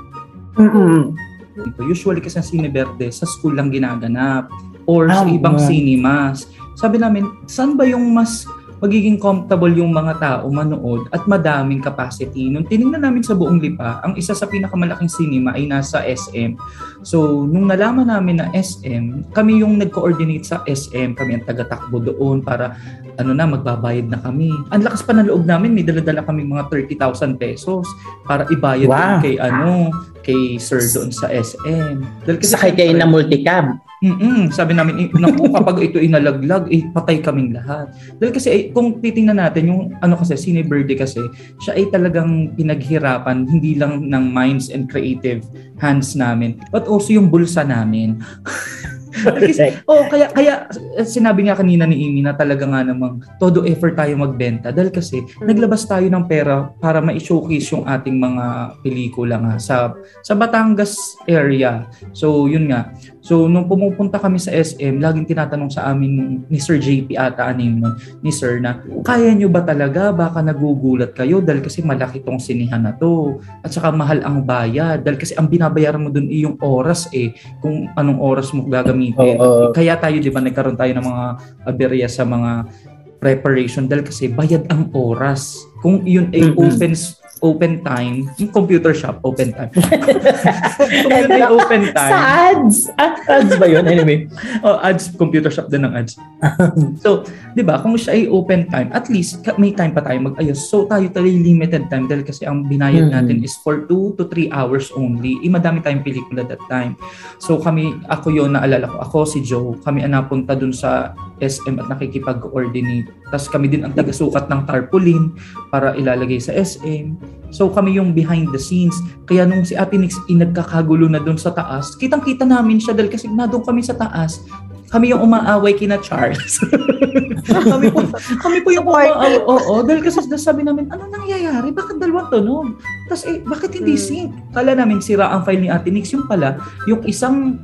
Mm-mm. Ito, usually kasi ang Cineverde sa school lang ginaganap or sa Ah, ibang nga. cinemas. Sabi namin, saan ba yung mas magiging comfortable yung mga tao manood at madaming capacity. Nung tinignan namin sa buong Lipa, ang isa sa pinakamalaking cinema ay nasa SM. So, nung nalaman namin na SM, kami yung nag-coordinate sa SM, kami ang taga-takbo doon para ano na, magbabayad na kami. Ang lakas pa ng loob namin, may dala-dala kami mga 30,000 pesos para ibayad Wow. kay ano, kay sir doon sa SM. Dahil kasi Sakay kayo na multicab. Mm-mm. Sabi namin, eh, naku, kapag ito inalaglag, eh, patay kaming lahat. Dahil kasi, eh, kung titingnan natin, yung ano kasi, Cine Verde kasi, siya ay talagang pinaghirapan, hindi lang ng minds and creative hands namin, but also yung bulsa namin. Kasi, oh, kaya kaya eh, sinabi nga kanina ni Amy na talaga nga namang todo effort tayo magbenta dahil kasi naglabas tayo ng pera para ma-showcase yung ating mga pelikula nga sa sa Batangas area. So, yun nga. So, nung pumupunta kami sa SM, laging tinatanong sa amin ni Sir JP ata ano yun nun, ni Sir na, kaya nyo ba talaga? Baka nagugulat kayo dahil kasi malaki tong sinihan na to. At saka mahal ang bayad dahil kasi ang binabayaran mo dun yung oras eh, kung anong oras mo gagamitin. Oo. Kaya tayo, di ba, nagkaroon tayo ng mga aberya sa mga preparation dahil kasi bayad ang oras. Kung yun ay Mm-mm. open open time, yung computer shop, open time. Ay open Sa time, ads. Ah, ads ba yun? Anyway. oh, ads, computer shop din ng ads. so, di ba, kung siya ay open time, at least may time pa tayo mag-ayos. So, tayo tayo ay limited time dahil kasi ang binayad Mhm. natin is for 2 to 3 hours only. Eh, madami tayong pelikula that time. So, kami, ako yon naalala ko, ako si Joe, kami napunta dun sa SM at nakikipag-coordinate. Tapos kami din ang taga-sukat ng tarpaulin para ilalagay sa SM. So kami yung behind the scenes. Kaya nung si Ate Nix inagkakagulo na doon sa taas, kitang-kita namin siya dahil kasi na doon kami sa taas. Kami yung umaaway kina Charles. kami po, kami po yung umaaway. Oo, dahil kasi sabi namin, ano nangyayari? Bakit dalawang tunog? Tapos eh, bakit hindi Hmm. sync? Kala namin sira ang file ni Ate Nix. Yung pala, yung isang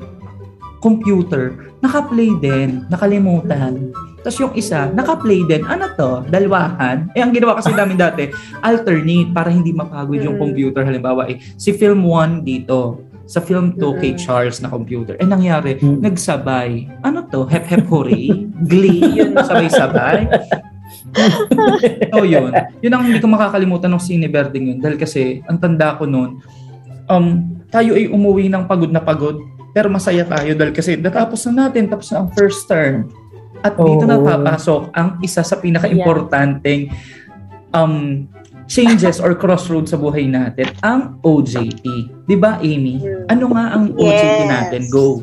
computer, naka-play din, nakalimutan. Tapos yung isa, naka-play din. Ano to? Dalwahan? Eh, ang ginawa kasi namin dati, alternate para hindi mapagod yung Mm. computer. Halimbawa, eh, si film 1 dito, sa film 2 kay Mm. Charles na computer. Eh, nangyari, Mm. nagsabay. Ano to? Hep hep hooray? Glee? Yun, sabay-sabay? so yun. Yun ang hindi ko makakalimutan ng Cine Verding yun. Dahil kasi, ang tanda ko noon, um, tayo ay umuwi ng pagod na pagod, pero masaya tayo dahil kasi natapos na natin, tapos na ang first term. At dito Oo. na papasok ang isa sa pinaka-importanteng um, changes or crossroads sa buhay natin, ang OJT. Di ba, Amy? Ano nga ang OJT Yes. natin? Go.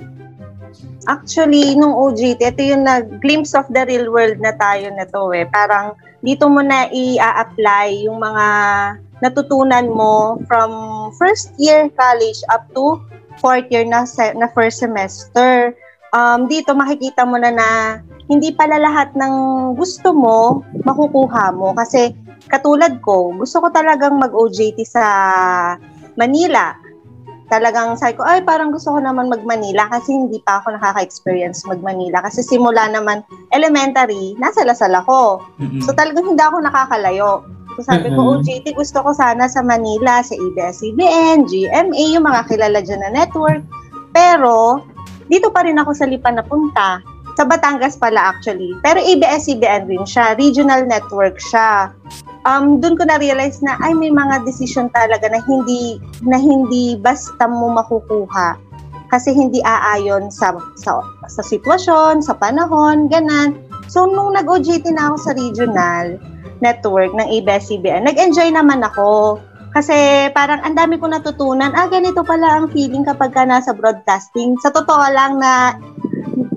Actually, nung OJT, ito yung nag-glimpse of the real world na tayo na to eh. Parang dito mo na i-apply yung mga natutunan mo from first year college up to fourth year na, se- na first semester. Um, dito makikita mo na na hindi pala lahat ng gusto mo makukuha mo kasi katulad ko, gusto ko talagang mag-OJT sa Manila talagang sabi ko, ay parang gusto ko naman mag-Manila kasi hindi pa ako nakaka-experience mag-Manila. Kasi simula naman elementary, nasa Lasal ako. Mm-mm. So talagang hindi ako nakakalayo. So sabi ko, Mm-mm. OJT, gusto ko sana sa Manila, sa ABS-CBN, GMA, yung mga kilala dyan na network. Pero, dito pa rin ako sa Lipa napunta. Sa Batangas pala actually. Pero ABS-CBN rin siya. Regional network siya. Um, doon ko na-realize na ay may mga decision talaga na hindi na hindi basta mo makukuha kasi hindi aayon sa sa, sa sitwasyon, sa panahon, ganan. So nung nag-OJT na ako sa regional network ng ABS-CBN, nag-enjoy naman ako. Kasi parang ang dami ko natutunan, ah ganito pala ang feeling kapag ka nasa broadcasting. Sa totoo lang na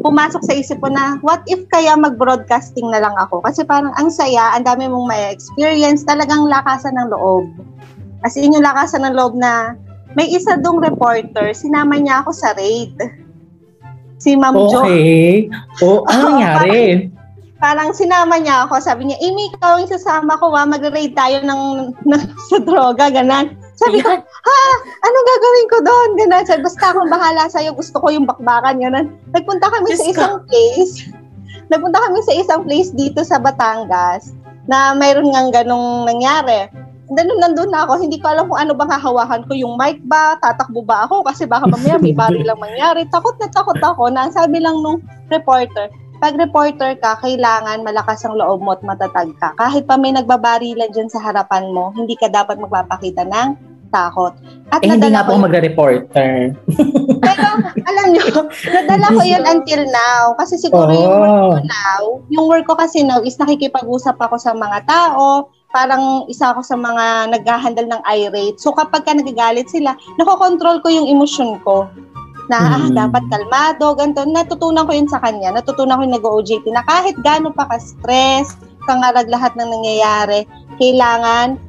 pumasok sa isip ko na what if kaya mag-broadcasting na lang ako? Kasi parang ang saya, ang dami mong may experience, talagang lakasan ng loob. As in yung lakasan ng loob na may isa dong reporter, sinama niya ako sa raid. Si Ma'am Jo. Okay. O, ano nangyari? Parang sinama niya ako, sabi niya, Amy, ikaw yung sasama ko, ha? mag-raid tayo ng, ng, sa droga, ganan. Sabi ko, ha? Anong gagawin ko doon? Ganon. Sabi, basta akong bahala sa'yo. Gusto ko yung bakbakan. Ganon. Nagpunta kami sa Diyos ka. isang place. Nagpunta kami sa isang place dito sa Batangas na mayroon ngang ganong nangyari. Nandun, nandun na ako. Hindi ko alam kung ano bang hahawakan ko. Yung mic ba? Tatakbo ba ako? Kasi baka mamaya may bari lang mangyari. Takot na takot ako na sabi lang nung reporter, pag reporter ka, kailangan malakas ang loob mo at matatag ka. Kahit pa may nagbabarilan dyan sa harapan mo, hindi ka dapat magpapakita ng takot. At Eh, hindi nga po magre-reporter. pero alam niyo, nadala ko yun until now. Kasi siguro yung work Oh. ko now, yung work ko kasi now is nakikipag-usap ako sa mga tao, parang isa ako sa mga naghahandle ng irate. So kapag ka nagagalit sila, nakokontrol ko yung emosyon ko. Na ah, Mm. dapat kalmado, ganito. Natutunan ko yun sa kanya. Natutunan ko yung nag-OJT na kahit gaano pa ka-stress, kangarag lahat ng nangyayari, kailangan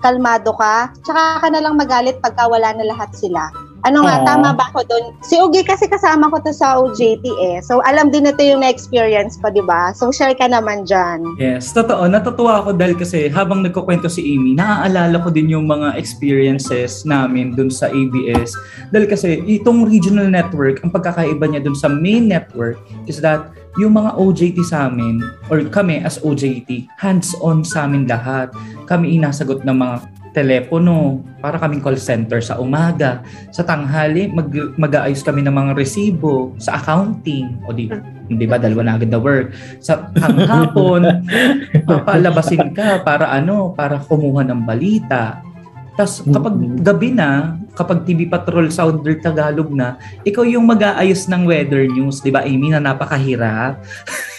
kalmado ka, tsaka ka na lang magalit pagka wala na lahat sila. Ano nga, Oo. tama ba ako doon? Si Ugi kasi kasama ko to sa OJT eh. So, alam din ito yung na-experience ko, di ba? So, share ka naman dyan. Yes, totoo. Natutuwa ako dahil kasi habang nagkukwento si Amy, naaalala ko din yung mga experiences namin dun sa ABS. Dahil kasi itong regional network, ang pagkakaiba niya dun sa main network is that yung mga OJT sa amin, or kami as OJT, hands-on sa amin lahat. Kami inasagot ng mga telepono, para kaming call center sa umaga. Sa tanghali, mag, mag-aayos kami ng mga resibo sa accounting. O di, di ba, dalawa na agad na work. Sa hanghapon, papalabasin ka para ano, para kumuha ng balita. Tapos kapag gabi na, kapag TV Patrol Sounder Tagalog na, ikaw yung mag-aayos ng weather news, 'di ba Amy, na napakahirap.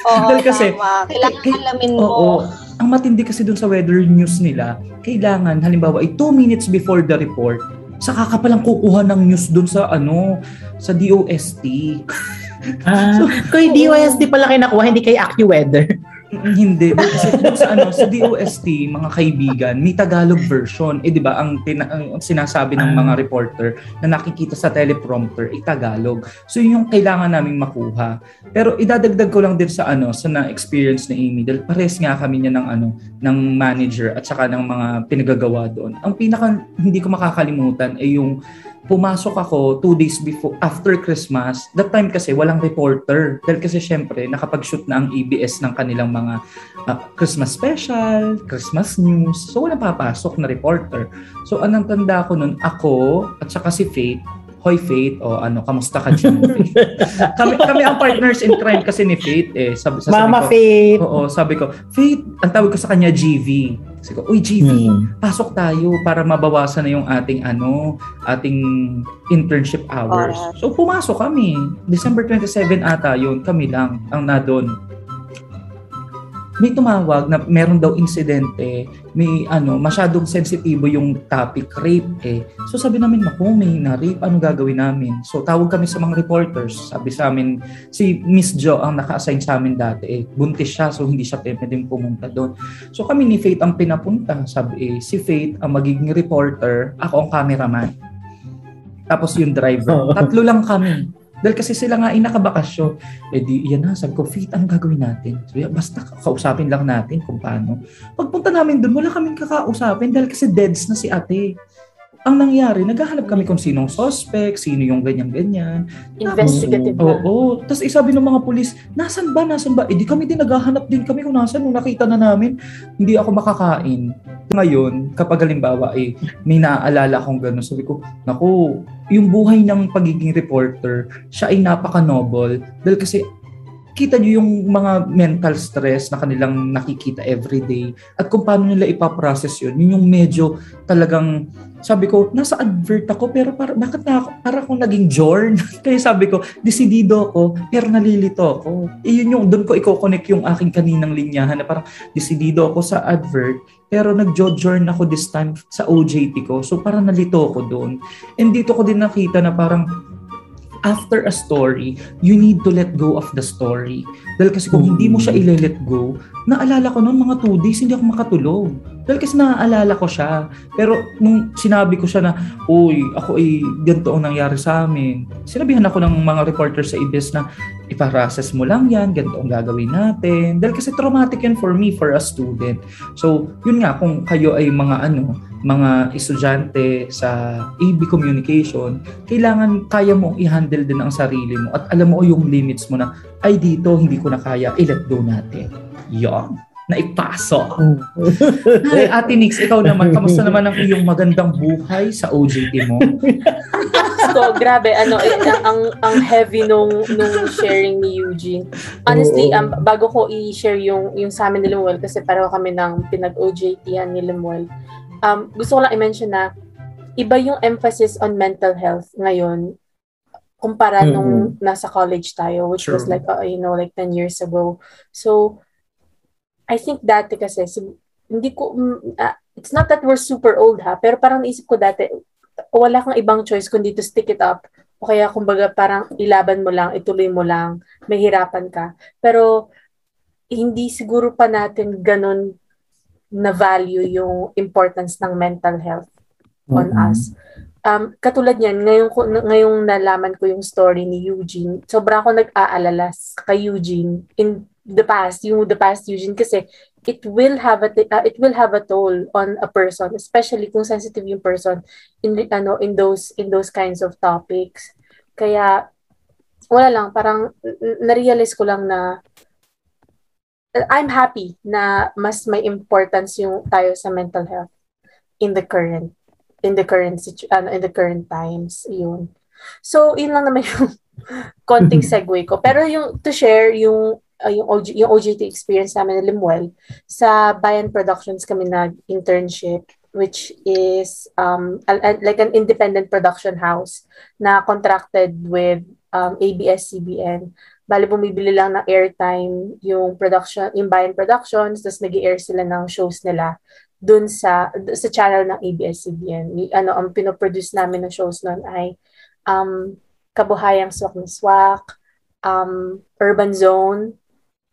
Oo, Dahil kasi- tama. Kailangan alamin mo. Oo. Ang matindi kasi dun sa weather news nila, kailangan halimbawa ay 2 minutes before the report, saka ka palang kukuha ng news dun sa ano, sa DOST. Ah, kay DOST pala kayo nakuha, hindi kay AccuWeather. Hindi. Kasi dun sa, ano, sa DOST, mga kaibigan, may Tagalog version. Eh, di ba, ang, tina- ang sinasabi ng Ah. mga reporter na nakikita sa teleprompter, ay Tagalog. So, yun yung kailangan naming makuha. Pero idadagdag ko lang din sa ano, sa na-experience ni Amy, dahil pares nga kami niya ng ano, ng manager at saka ng mga pinagagawa doon. Ang pinaka hindi ko makakalimutan ay yung pumasok ako two days before after Christmas. That time kasi walang reporter. Dahil kasi syempre nakapag-shoot na ang ABS ng kanilang mga ah, Christmas special, Christmas news. So walang papasok na reporter. So anong tanda ko nun, ako at saka si Faith, Hoy Faith, o ano, kamusta ka dyan? Faith? kami, kami ang partners in crime kasi ni Faith eh. Sabi, sasabi Mama ko, Faith. Oo, sabi ko, Faith, ang tawag ko sa kanya GV. Ko, uy GV, Hmm. pasok tayo para mabawasan na yung ating ano, ating internship hours. Oras. So pumasok kami. December 27 ata yun, kami lang ang na doon. May tumawag na meron daw insidente, may ano, masyadong sensitibo yung topic, rape eh. So sabi namin, naku, may na-rape, ano gagawin namin? So tawag kami sa mga reporters. Sabi sa amin, si Miss Jo ang naka-assign sa amin dati eh. Buntis siya, so hindi siya pwedeng pumunta doon. So kami ni Faith ang pinapunta. Sabi eh, si Faith ang magiging reporter, ako ang cameraman. Tapos yung driver. Tatlo lang kami. Dahil kasi sila nga ay nakabakasyon. Eh di, yan na. Sabi ko, Faith, anong gagawin natin? So, yan, basta kausapin lang natin kung paano. Pagpunta namin doon, wala kaming kakausapin dahil kasi deads na si ate. Ang nangyari, naghahanap kami kung sinong suspect, sino yung ganyan-ganyan. Investigative na. Oo. Tapos isabi ng mga pulis, nasan ba, nasan ba? Eh di kami din naghahanap din kami kung nasan. Nung nakita na namin, hindi ako makakain. ngayon, kapag halimbawa ay may naaalala akong gano'n, sabi ko, naku, yung buhay ng pagiging reporter, siya ay napaka-noble. Dahil kasi kita nyo yung mga mental stress na kanilang nakikita everyday at kung paano nila ipaprocess yun, yun yung medyo talagang sabi ko, nasa advert ako pero para, bakit na para akong naging Jorn? Kaya sabi ko, desidido ako pero nalilito ako. Iyon yung, doon ko i-connect yung aking kaninang linyahan na parang desidido ako sa advert pero nag-journ ako this time sa OJT ko. So parang nalito ako doon. And dito ko din nakita na parang after a story, you need to let go of the story. Dahil kasi kung hindi mo siya ile-let go, naalala ko noon mga two days, hindi ako makatulog. Dahil kasi naaalala ko siya. Pero nung sinabi ko siya na, uy, ako ay ganito ang nangyari sa amin. Sinabihan ako ng mga reporter sa IBES na, ipa-process mo lang yan, ganito ang gagawin natin. Dahil kasi traumatic yan for me, for a student. So, yun nga, kung kayo ay mga ano, mga estudyante sa AB Communication, kailangan kaya mong i-handle din ang sarili mo at alam mo yung limits mo na, ay dito, hindi ko na kaya, i-let go natin. Yon na ipasok. Ay, Ate Nix, ikaw naman, kamusta naman ang iyong magandang buhay sa OJT mo? so, grabe, ano, eh, ang, ang heavy nung, nung sharing ni Eugene. Honestly, um, bago ko i-share yung, yung sa amin ni Lemuel, kasi pareho kami ng pinag-OJT-an ni Lemuel, um, gusto ko lang i-mention na iba yung emphasis on mental health ngayon kumpara mm-hmm. nung nasa college tayo, which True. was like, uh, you know, like 10 years ago. So, I think dati kasi, hindi ko, uh, it's not that we're super old ha, pero parang naisip ko dati, wala kang ibang choice kundi to stick it up. O kaya, kumbaga, parang ilaban mo lang, ituloy mo lang, may hirapan ka. Pero, hindi siguro pa natin ganun na value yung importance ng mental health on mm-hmm. us. Um, katulad niyan, ngayong, ngayong nalaman ko yung story ni Eugene, sobrang ako nag-aalala kay Eugene in the past, yung the past Eugene kasi it will have a uh, it will have a toll on a person, especially kung sensitive yung person in ano in those in those kinds of topics. Kaya wala lang parang na-realize ko lang na I'm happy na mas may importance yung tayo sa mental health in the current in the current situ- uh, in the current times yun. So, yun lang naman yung konting segue ko. Pero yung to share yung uh, yung, OG, yung OJT experience namin ni Limuel, sa Bayan Productions kami nag-internship which is um, a, a, like an independent production house na contracted with um, ABS-CBN. Bali, bumibili lang ng airtime yung production, yung Bayan Productions, tapos nag air sila ng shows nila dun sa sa channel ng ABS-CBN. Ano, ang pinoproduce namin ng shows nun ay um, Kabuhayang Swak na Swak, um, Urban Zone,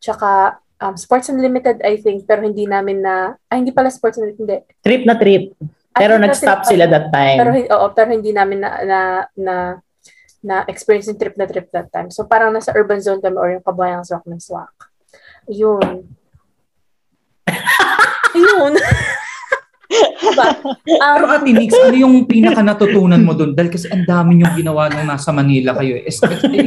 Tsaka um, Sports Unlimited, I think, pero hindi namin na, ay hindi pala Sports Unlimited, hindi. Trip na trip. Pero nag-stop sila that time. Pero, oo, pero hindi namin na, na, na, na experience yung trip na trip that time. So parang nasa urban zone kami or yung kabayang swak ng swak. Yun. Yun. diba? Um, Pero Ate Nix, ano yung pinaka natutunan mo doon? Dahil kasi ang dami yung ginawa nung nasa Manila kayo. Eh.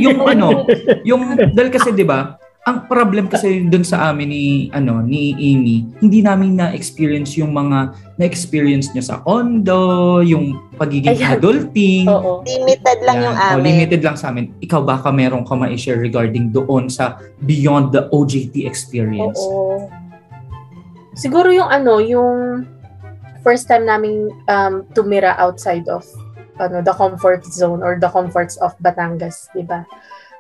Yung ano, yung, dahil kasi di ba, ang problem kasi dun sa amin ni ano ni Amy, hindi namin na-experience yung mga na-experience niya sa condo, yung pagiging Ayan. adulting. Oo. Limited lang Ayan. yung amin. O, limited lang sa amin. Ikaw baka meron ka ma-share regarding doon sa beyond the OJT experience? Oo. Siguro yung ano, yung first time naming um, tumira outside of ano the comfort zone or the comforts of Batangas, 'di ba?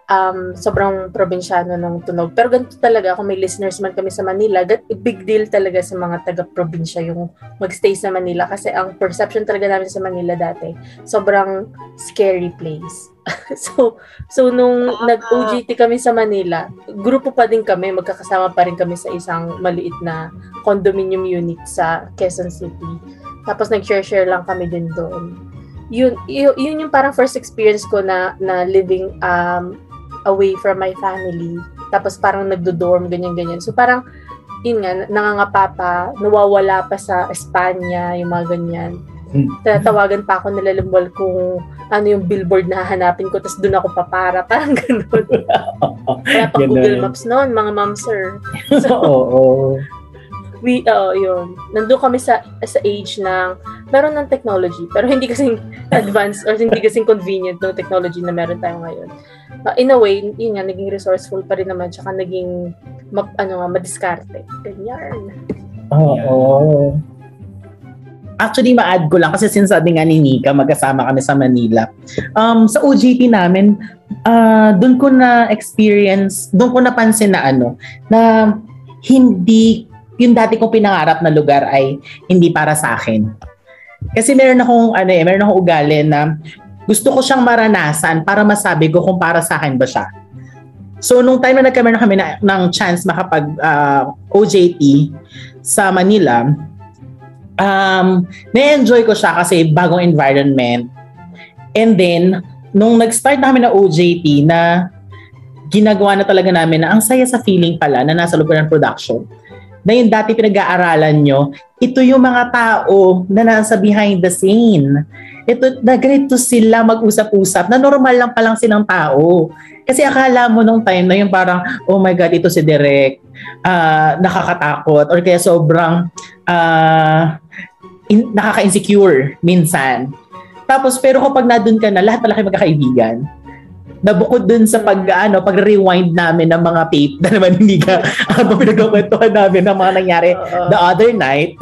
Um, sobrang probinsyano ng tunog. Pero ganito talaga, kung may listeners man kami sa Manila, big deal talaga sa mga taga-probinsya yung magstay sa Manila kasi ang perception talaga namin sa Manila dati, sobrang scary place. so, so nung nag-OGT kami sa Manila, grupo pa din kami, magkakasama pa rin kami sa isang maliit na condominium unit sa Quezon City. Tapos nag-share-share lang kami din doon. Yun, yun, yun yung parang first experience ko na na living um away from my family. Tapos parang nagdo-dorm, ganyan-ganyan. So parang, yun nga, nangangapa pa, nawawala pa sa Espanya, yung mga ganyan. Hmm. Tatawagan pa ako nila Lumbol kung ano yung billboard na hahanapin ko, tapos doon ako papara, parang ganun. Kaya pa Google Maps noon, mga ma'am sir. So, Oo. We, oo, yun. Nandun kami sa, sa age ng, meron ng technology, pero hindi kasing advanced or hindi kasing convenient ng technology na meron tayo ngayon. Uh, in a way, yun nga, naging resourceful pa rin naman, tsaka naging, ma, ano nga, madiskarte. Ganyan. Oo. Actually, ma-add ko lang kasi sinasabi nga ni Nika, magkasama kami sa Manila. Um, sa OJT namin, uh, doon ko na experience, doon ko napansin na ano, na hindi, yung dati kong pinangarap na lugar ay hindi para sa akin. Kasi meron akong, ano eh, meron akong ugali na gusto ko siyang maranasan para masabi ko kung para sa akin ba siya. So, nung time na nagkameron kami na, ng chance makapag uh, OJT sa Manila, um, na-enjoy ko siya kasi bagong environment. And then, nung nag-start na kami na OJT na ginagawa na talaga namin na ang saya sa feeling pala na nasa loob ng production, na yung dati pinag-aaralan nyo, ito yung mga tao na nasa behind the scene. Ito, na ganito sila mag-usap-usap, na normal lang palang silang tao. Kasi akala mo nung time na yung parang, oh my God, ito si Direk, uh, nakakatakot, or kaya sobrang uh, in, nakaka-insecure minsan. Tapos, pero kapag nandun ka na, lahat pala kayo magkakaibigan na bukod dun sa pag ano pag rewind namin ng mga tape na naman hindi ka habang pinagkukwentuhan namin ng mga nangyari uh, the other night.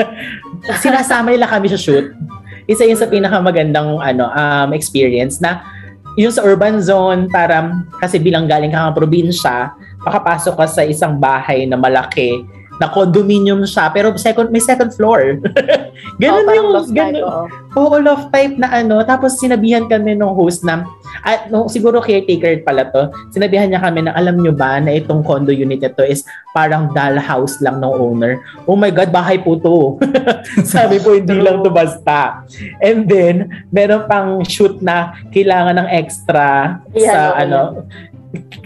Sinasama nila kami sa shoot. Isa yun sa pinakamagandang ano um, experience na yung sa urban zone para kasi bilang galing ka ng probinsya makapasok ka sa isang bahay na malaki na condominium siya pero second may second floor. ganun oh, yung loft ganun. Type, oh. oh, loft type na ano. Tapos sinabihan kami ng host na at no, siguro caretaker pala to. Sinabihan niya kami na alam nyo ba na itong condo unit ito is parang doll house lang ng owner. Oh my god, bahay po to. Sabi po hindi lang to basta. And then meron pang shoot na kailangan ng extra yeah, sa no, ano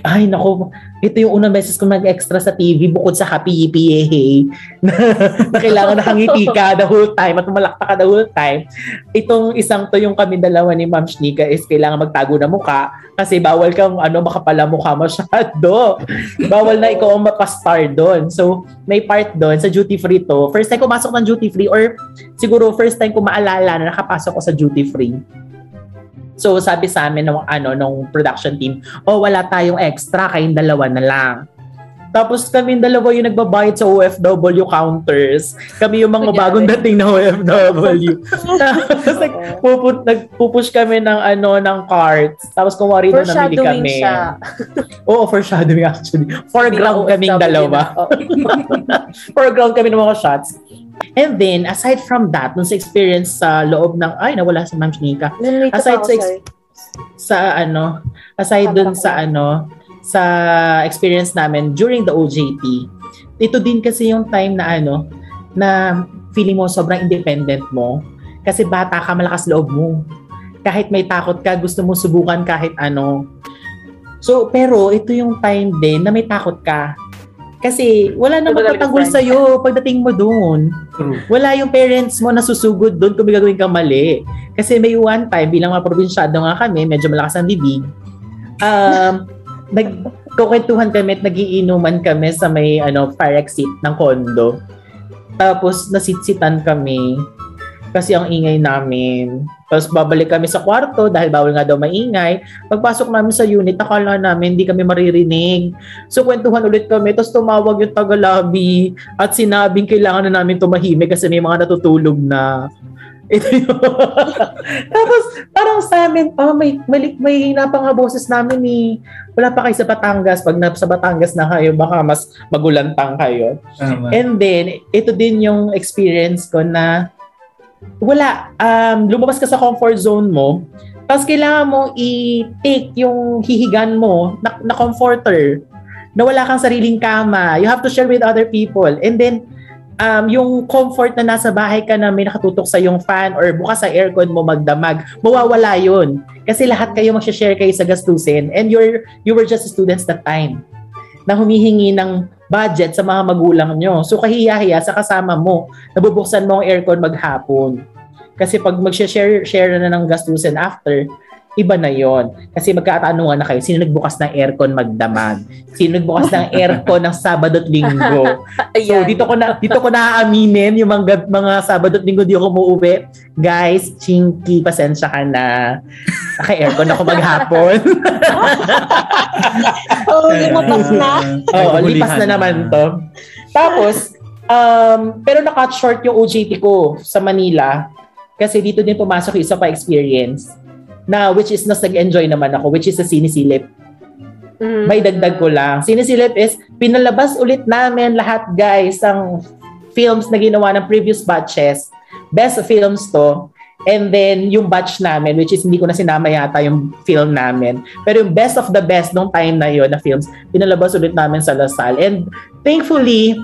ay nako, ito yung unang beses ko mag-extra sa TV bukod sa Happy EPA na, na kailangan nakangiti ka the whole time at malakta ka the whole time. Itong isang to yung kami dalawa ni Ma'am Shnika is kailangan magtago na muka kasi bawal kang ano makapala mukha masyado. Bawal na ikaw ang mapastar doon. So may part doon sa duty free to. First time ko masok ng duty free or siguro first time ko maalala na nakapasok ko sa duty free So sabi sa amin ng ano nung production team, "Oh, wala tayong extra, kayong dalawa na lang." Tapos kami dalawa yung nagbabayad sa OFW counters. Kami yung mga bagong dating na OFW. Tapos nagpupush, nagpupush kami ng ano ng carts. Tapos kung wari na namili kami. Siya. Oo, foreshadowing actually. Foreground kaming dalawa. Foreground kami ng mga shots. And then, aside from that, nung sa experience sa loob ng, ay, nawala si Ma'am Nika. Aside sa, ex- sa ano, aside dun sa ano, sa experience namin during the OJT, ito din kasi yung time na ano, na feeling mo sobrang independent mo. Kasi bata ka, malakas loob mo. Kahit may takot ka, gusto mo subukan kahit ano. So, pero ito yung time din na may takot ka kasi wala na magtatanggol sa iyo pagdating mo doon. Wala yung parents mo na susugod doon kung may gagawin kang mali. Kasi may one time, bilang mga probinsyado nga kami, medyo malakas ang bibig, um, nagkukwentuhan kami at nagiinuman kami sa may ano, fire exit ng condo. Tapos nasitsitan kami kasi ang ingay namin. Tapos babalik kami sa kwarto dahil bawal nga daw maingay. Pagpasok namin sa unit, akala namin hindi kami maririnig. So kwentuhan ulit kami. Tapos tumawag yung taga-lobby at sinabing kailangan na namin tumahimik kasi may mga natutulog na. Ito yun. Tapos parang sa amin, oh, may, may, may hina pa nga boses namin ni eh. wala pa kayo sa Batangas. Pag na, sa Batangas na kayo, baka mas magulantang kayo. Um, And then, ito din yung experience ko na wala, um, lumabas ka sa comfort zone mo, tapos kailangan mo i-take yung hihigan mo na, na comforter, na wala kang sariling kama. You have to share with other people. And then, um, yung comfort na nasa bahay ka na may nakatutok sa yung fan or bukas sa aircon mo magdamag, mawawala yun. Kasi lahat kayo mag-share kayo sa gastusin and you're, you were just students that time na humihingi ng budget sa mga magulang nyo. So kahiya-hiya sa kasama mo, nabubuksan mo ang aircon maghapon. Kasi pag mag-share share na ng gastusin after, iba na yon Kasi magkatanungan na kayo, sino nagbukas ng aircon magdamag? Sino nagbukas ng aircon ng Sabado at Linggo? So dito ko na dito ko na aaminin yung mga mga Sabado at Linggo di ako umuwi. Guys, chinky, pasensya ka na. Naka-aircon ako maghapon. Oh, lumabas na. Oo, Naghuhulihan lipas na naman to. Tapos, um, pero na-cut short yung OJT ko sa Manila kasi dito din pumasok yung isa pa experience na which is nas nag-enjoy naman ako which is sa Sinisilip. Mhm. May dagdag ko lang. Sinisilip is pinalabas ulit namin lahat guys ang films na ginawa ng previous batches. Best films to. And then yung batch namin which is hindi ko na sinama yata yung film namin. Pero yung best of the best nung time na yon na films, pinalabas ulit namin sa Lasal. And thankfully,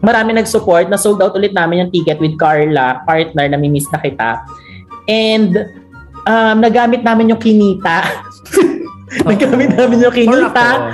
marami nag-support. Na sold out ulit namin yung ticket with Carla, partner na miss na kita. And um, nagamit namin yung kinita. nagamit namin yung kinita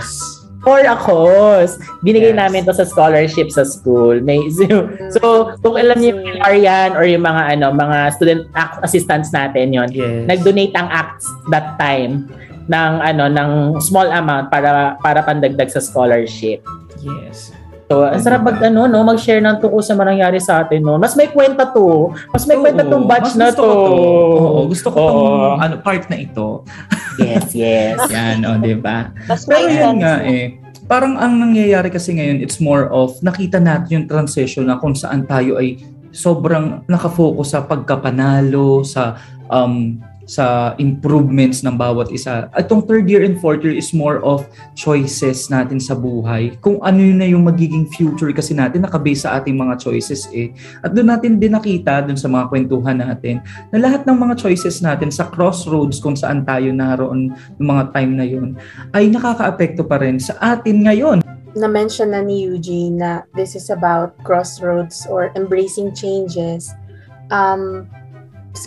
for a cause. Binigay Yes. namin to sa scholarship sa school. May, so, so, kung alam niyo yung Arian or yung mga ano mga student act assistants natin yon Yes. nag-donate ang acts that time ng ano ng small amount para para pandagdag sa scholarship. Yes. So, ang sarap mag ano no, mag-share ng tungkol sa mga nangyari sa atin no. Mas may kwenta to. Mas may kwenta tong batch Mas na gusto to. ko Oo, gusto ko tong ano, part na ito. Yes, yes. Yan, o, di ba? Pero yun nga eh, parang ang nangyayari kasi ngayon, it's more of nakita natin yung transition na kung saan tayo ay sobrang nakafocus sa pagkapanalo, sa um, sa improvements ng bawat isa. Itong third year and fourth year is more of choices natin sa buhay. Kung ano yun na yung magiging future kasi natin, nakabase sa ating mga choices eh. At doon natin din nakita, doon sa mga kwentuhan natin, na lahat ng mga choices natin sa crossroads kung saan tayo naroon ng mga time na yun, ay nakakaapekto pa rin sa atin ngayon. na-mention na ni Eugene na this is about crossroads or embracing changes. Um,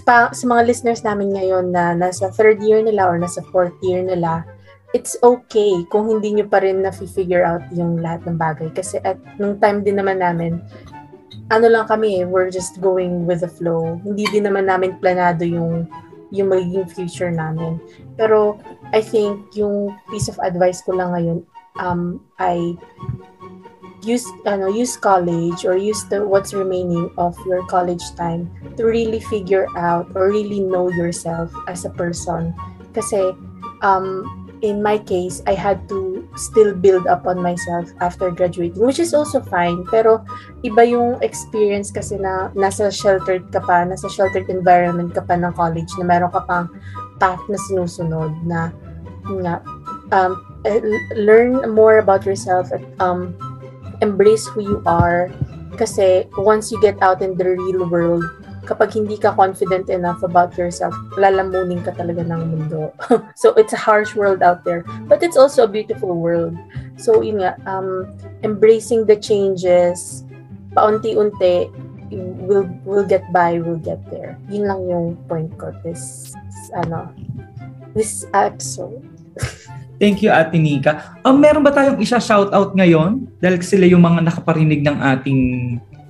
pa- sa mga listeners namin ngayon na nasa third year nila or nasa fourth year nila, it's okay kung hindi nyo pa rin na-figure out yung lahat ng bagay. Kasi at nung time din naman namin, ano lang kami eh, we're just going with the flow. Hindi din naman namin planado yung yung magiging future namin. Pero I think yung piece of advice ko lang ngayon um, ay use ano use college or use the what's remaining of your college time to really figure out or really know yourself as a person. Kasi um in my case I had to still build up on myself after graduating which is also fine. Pero iba yung experience kasi na nasa sheltered ka pa nasa sheltered environment ka pa ng college na meron ka pang path na sinusunod na nga um, eh, learn more about yourself at um, embrace who you are. Kasi once you get out in the real world kapag hindi ka confident enough about yourself lalamunin ka talaga ng mundo. So it's a harsh world out there but it's also a beautiful world. So yun nga um, embracing the changes paunti-unti we'll, we'll get by we'll get there. Yun lang yung point ko this ano this episode Thank you, Ate Nika. Um, meron ba tayong isa-shoutout ngayon? Dahil sila yung mga nakaparinig ng ating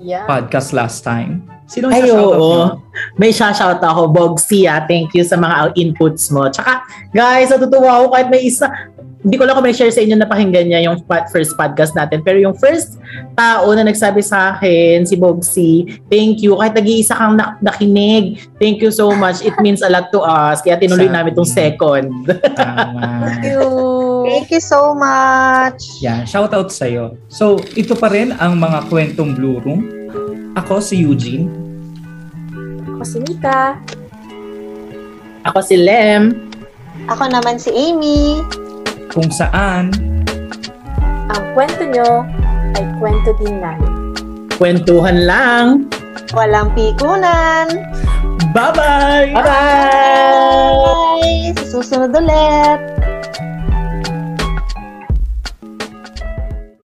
yeah podcast last time. Sino Ay, oo. mo? May shoutout ako, Bogsy, ah. Thank you sa mga inputs mo. Tsaka, guys, natutuwa ako kahit may isa. Hindi ko lang kung may share sa inyo na pakinggan niya yung first podcast natin. Pero yung first tao na nagsabi sa akin, si Bogsy, thank you. Kahit nag-iisa kang nak- nakinig, thank you so much. It means a lot to us. Kaya tinuloy namin tong second. Tama. Thank you. Thank you so much. Yan, shoutout sa'yo. So, ito pa rin ang mga kwentong Blue Room. Ako si Eugene. ako si Nika Ako si Lem. Ako naman si Amy. Kung saan ang kwento nyo ay kwento din namin. Kwentuhan lang. Walang pikunan. Bye-bye! Bye-bye! Bye! Sa susunod ulit.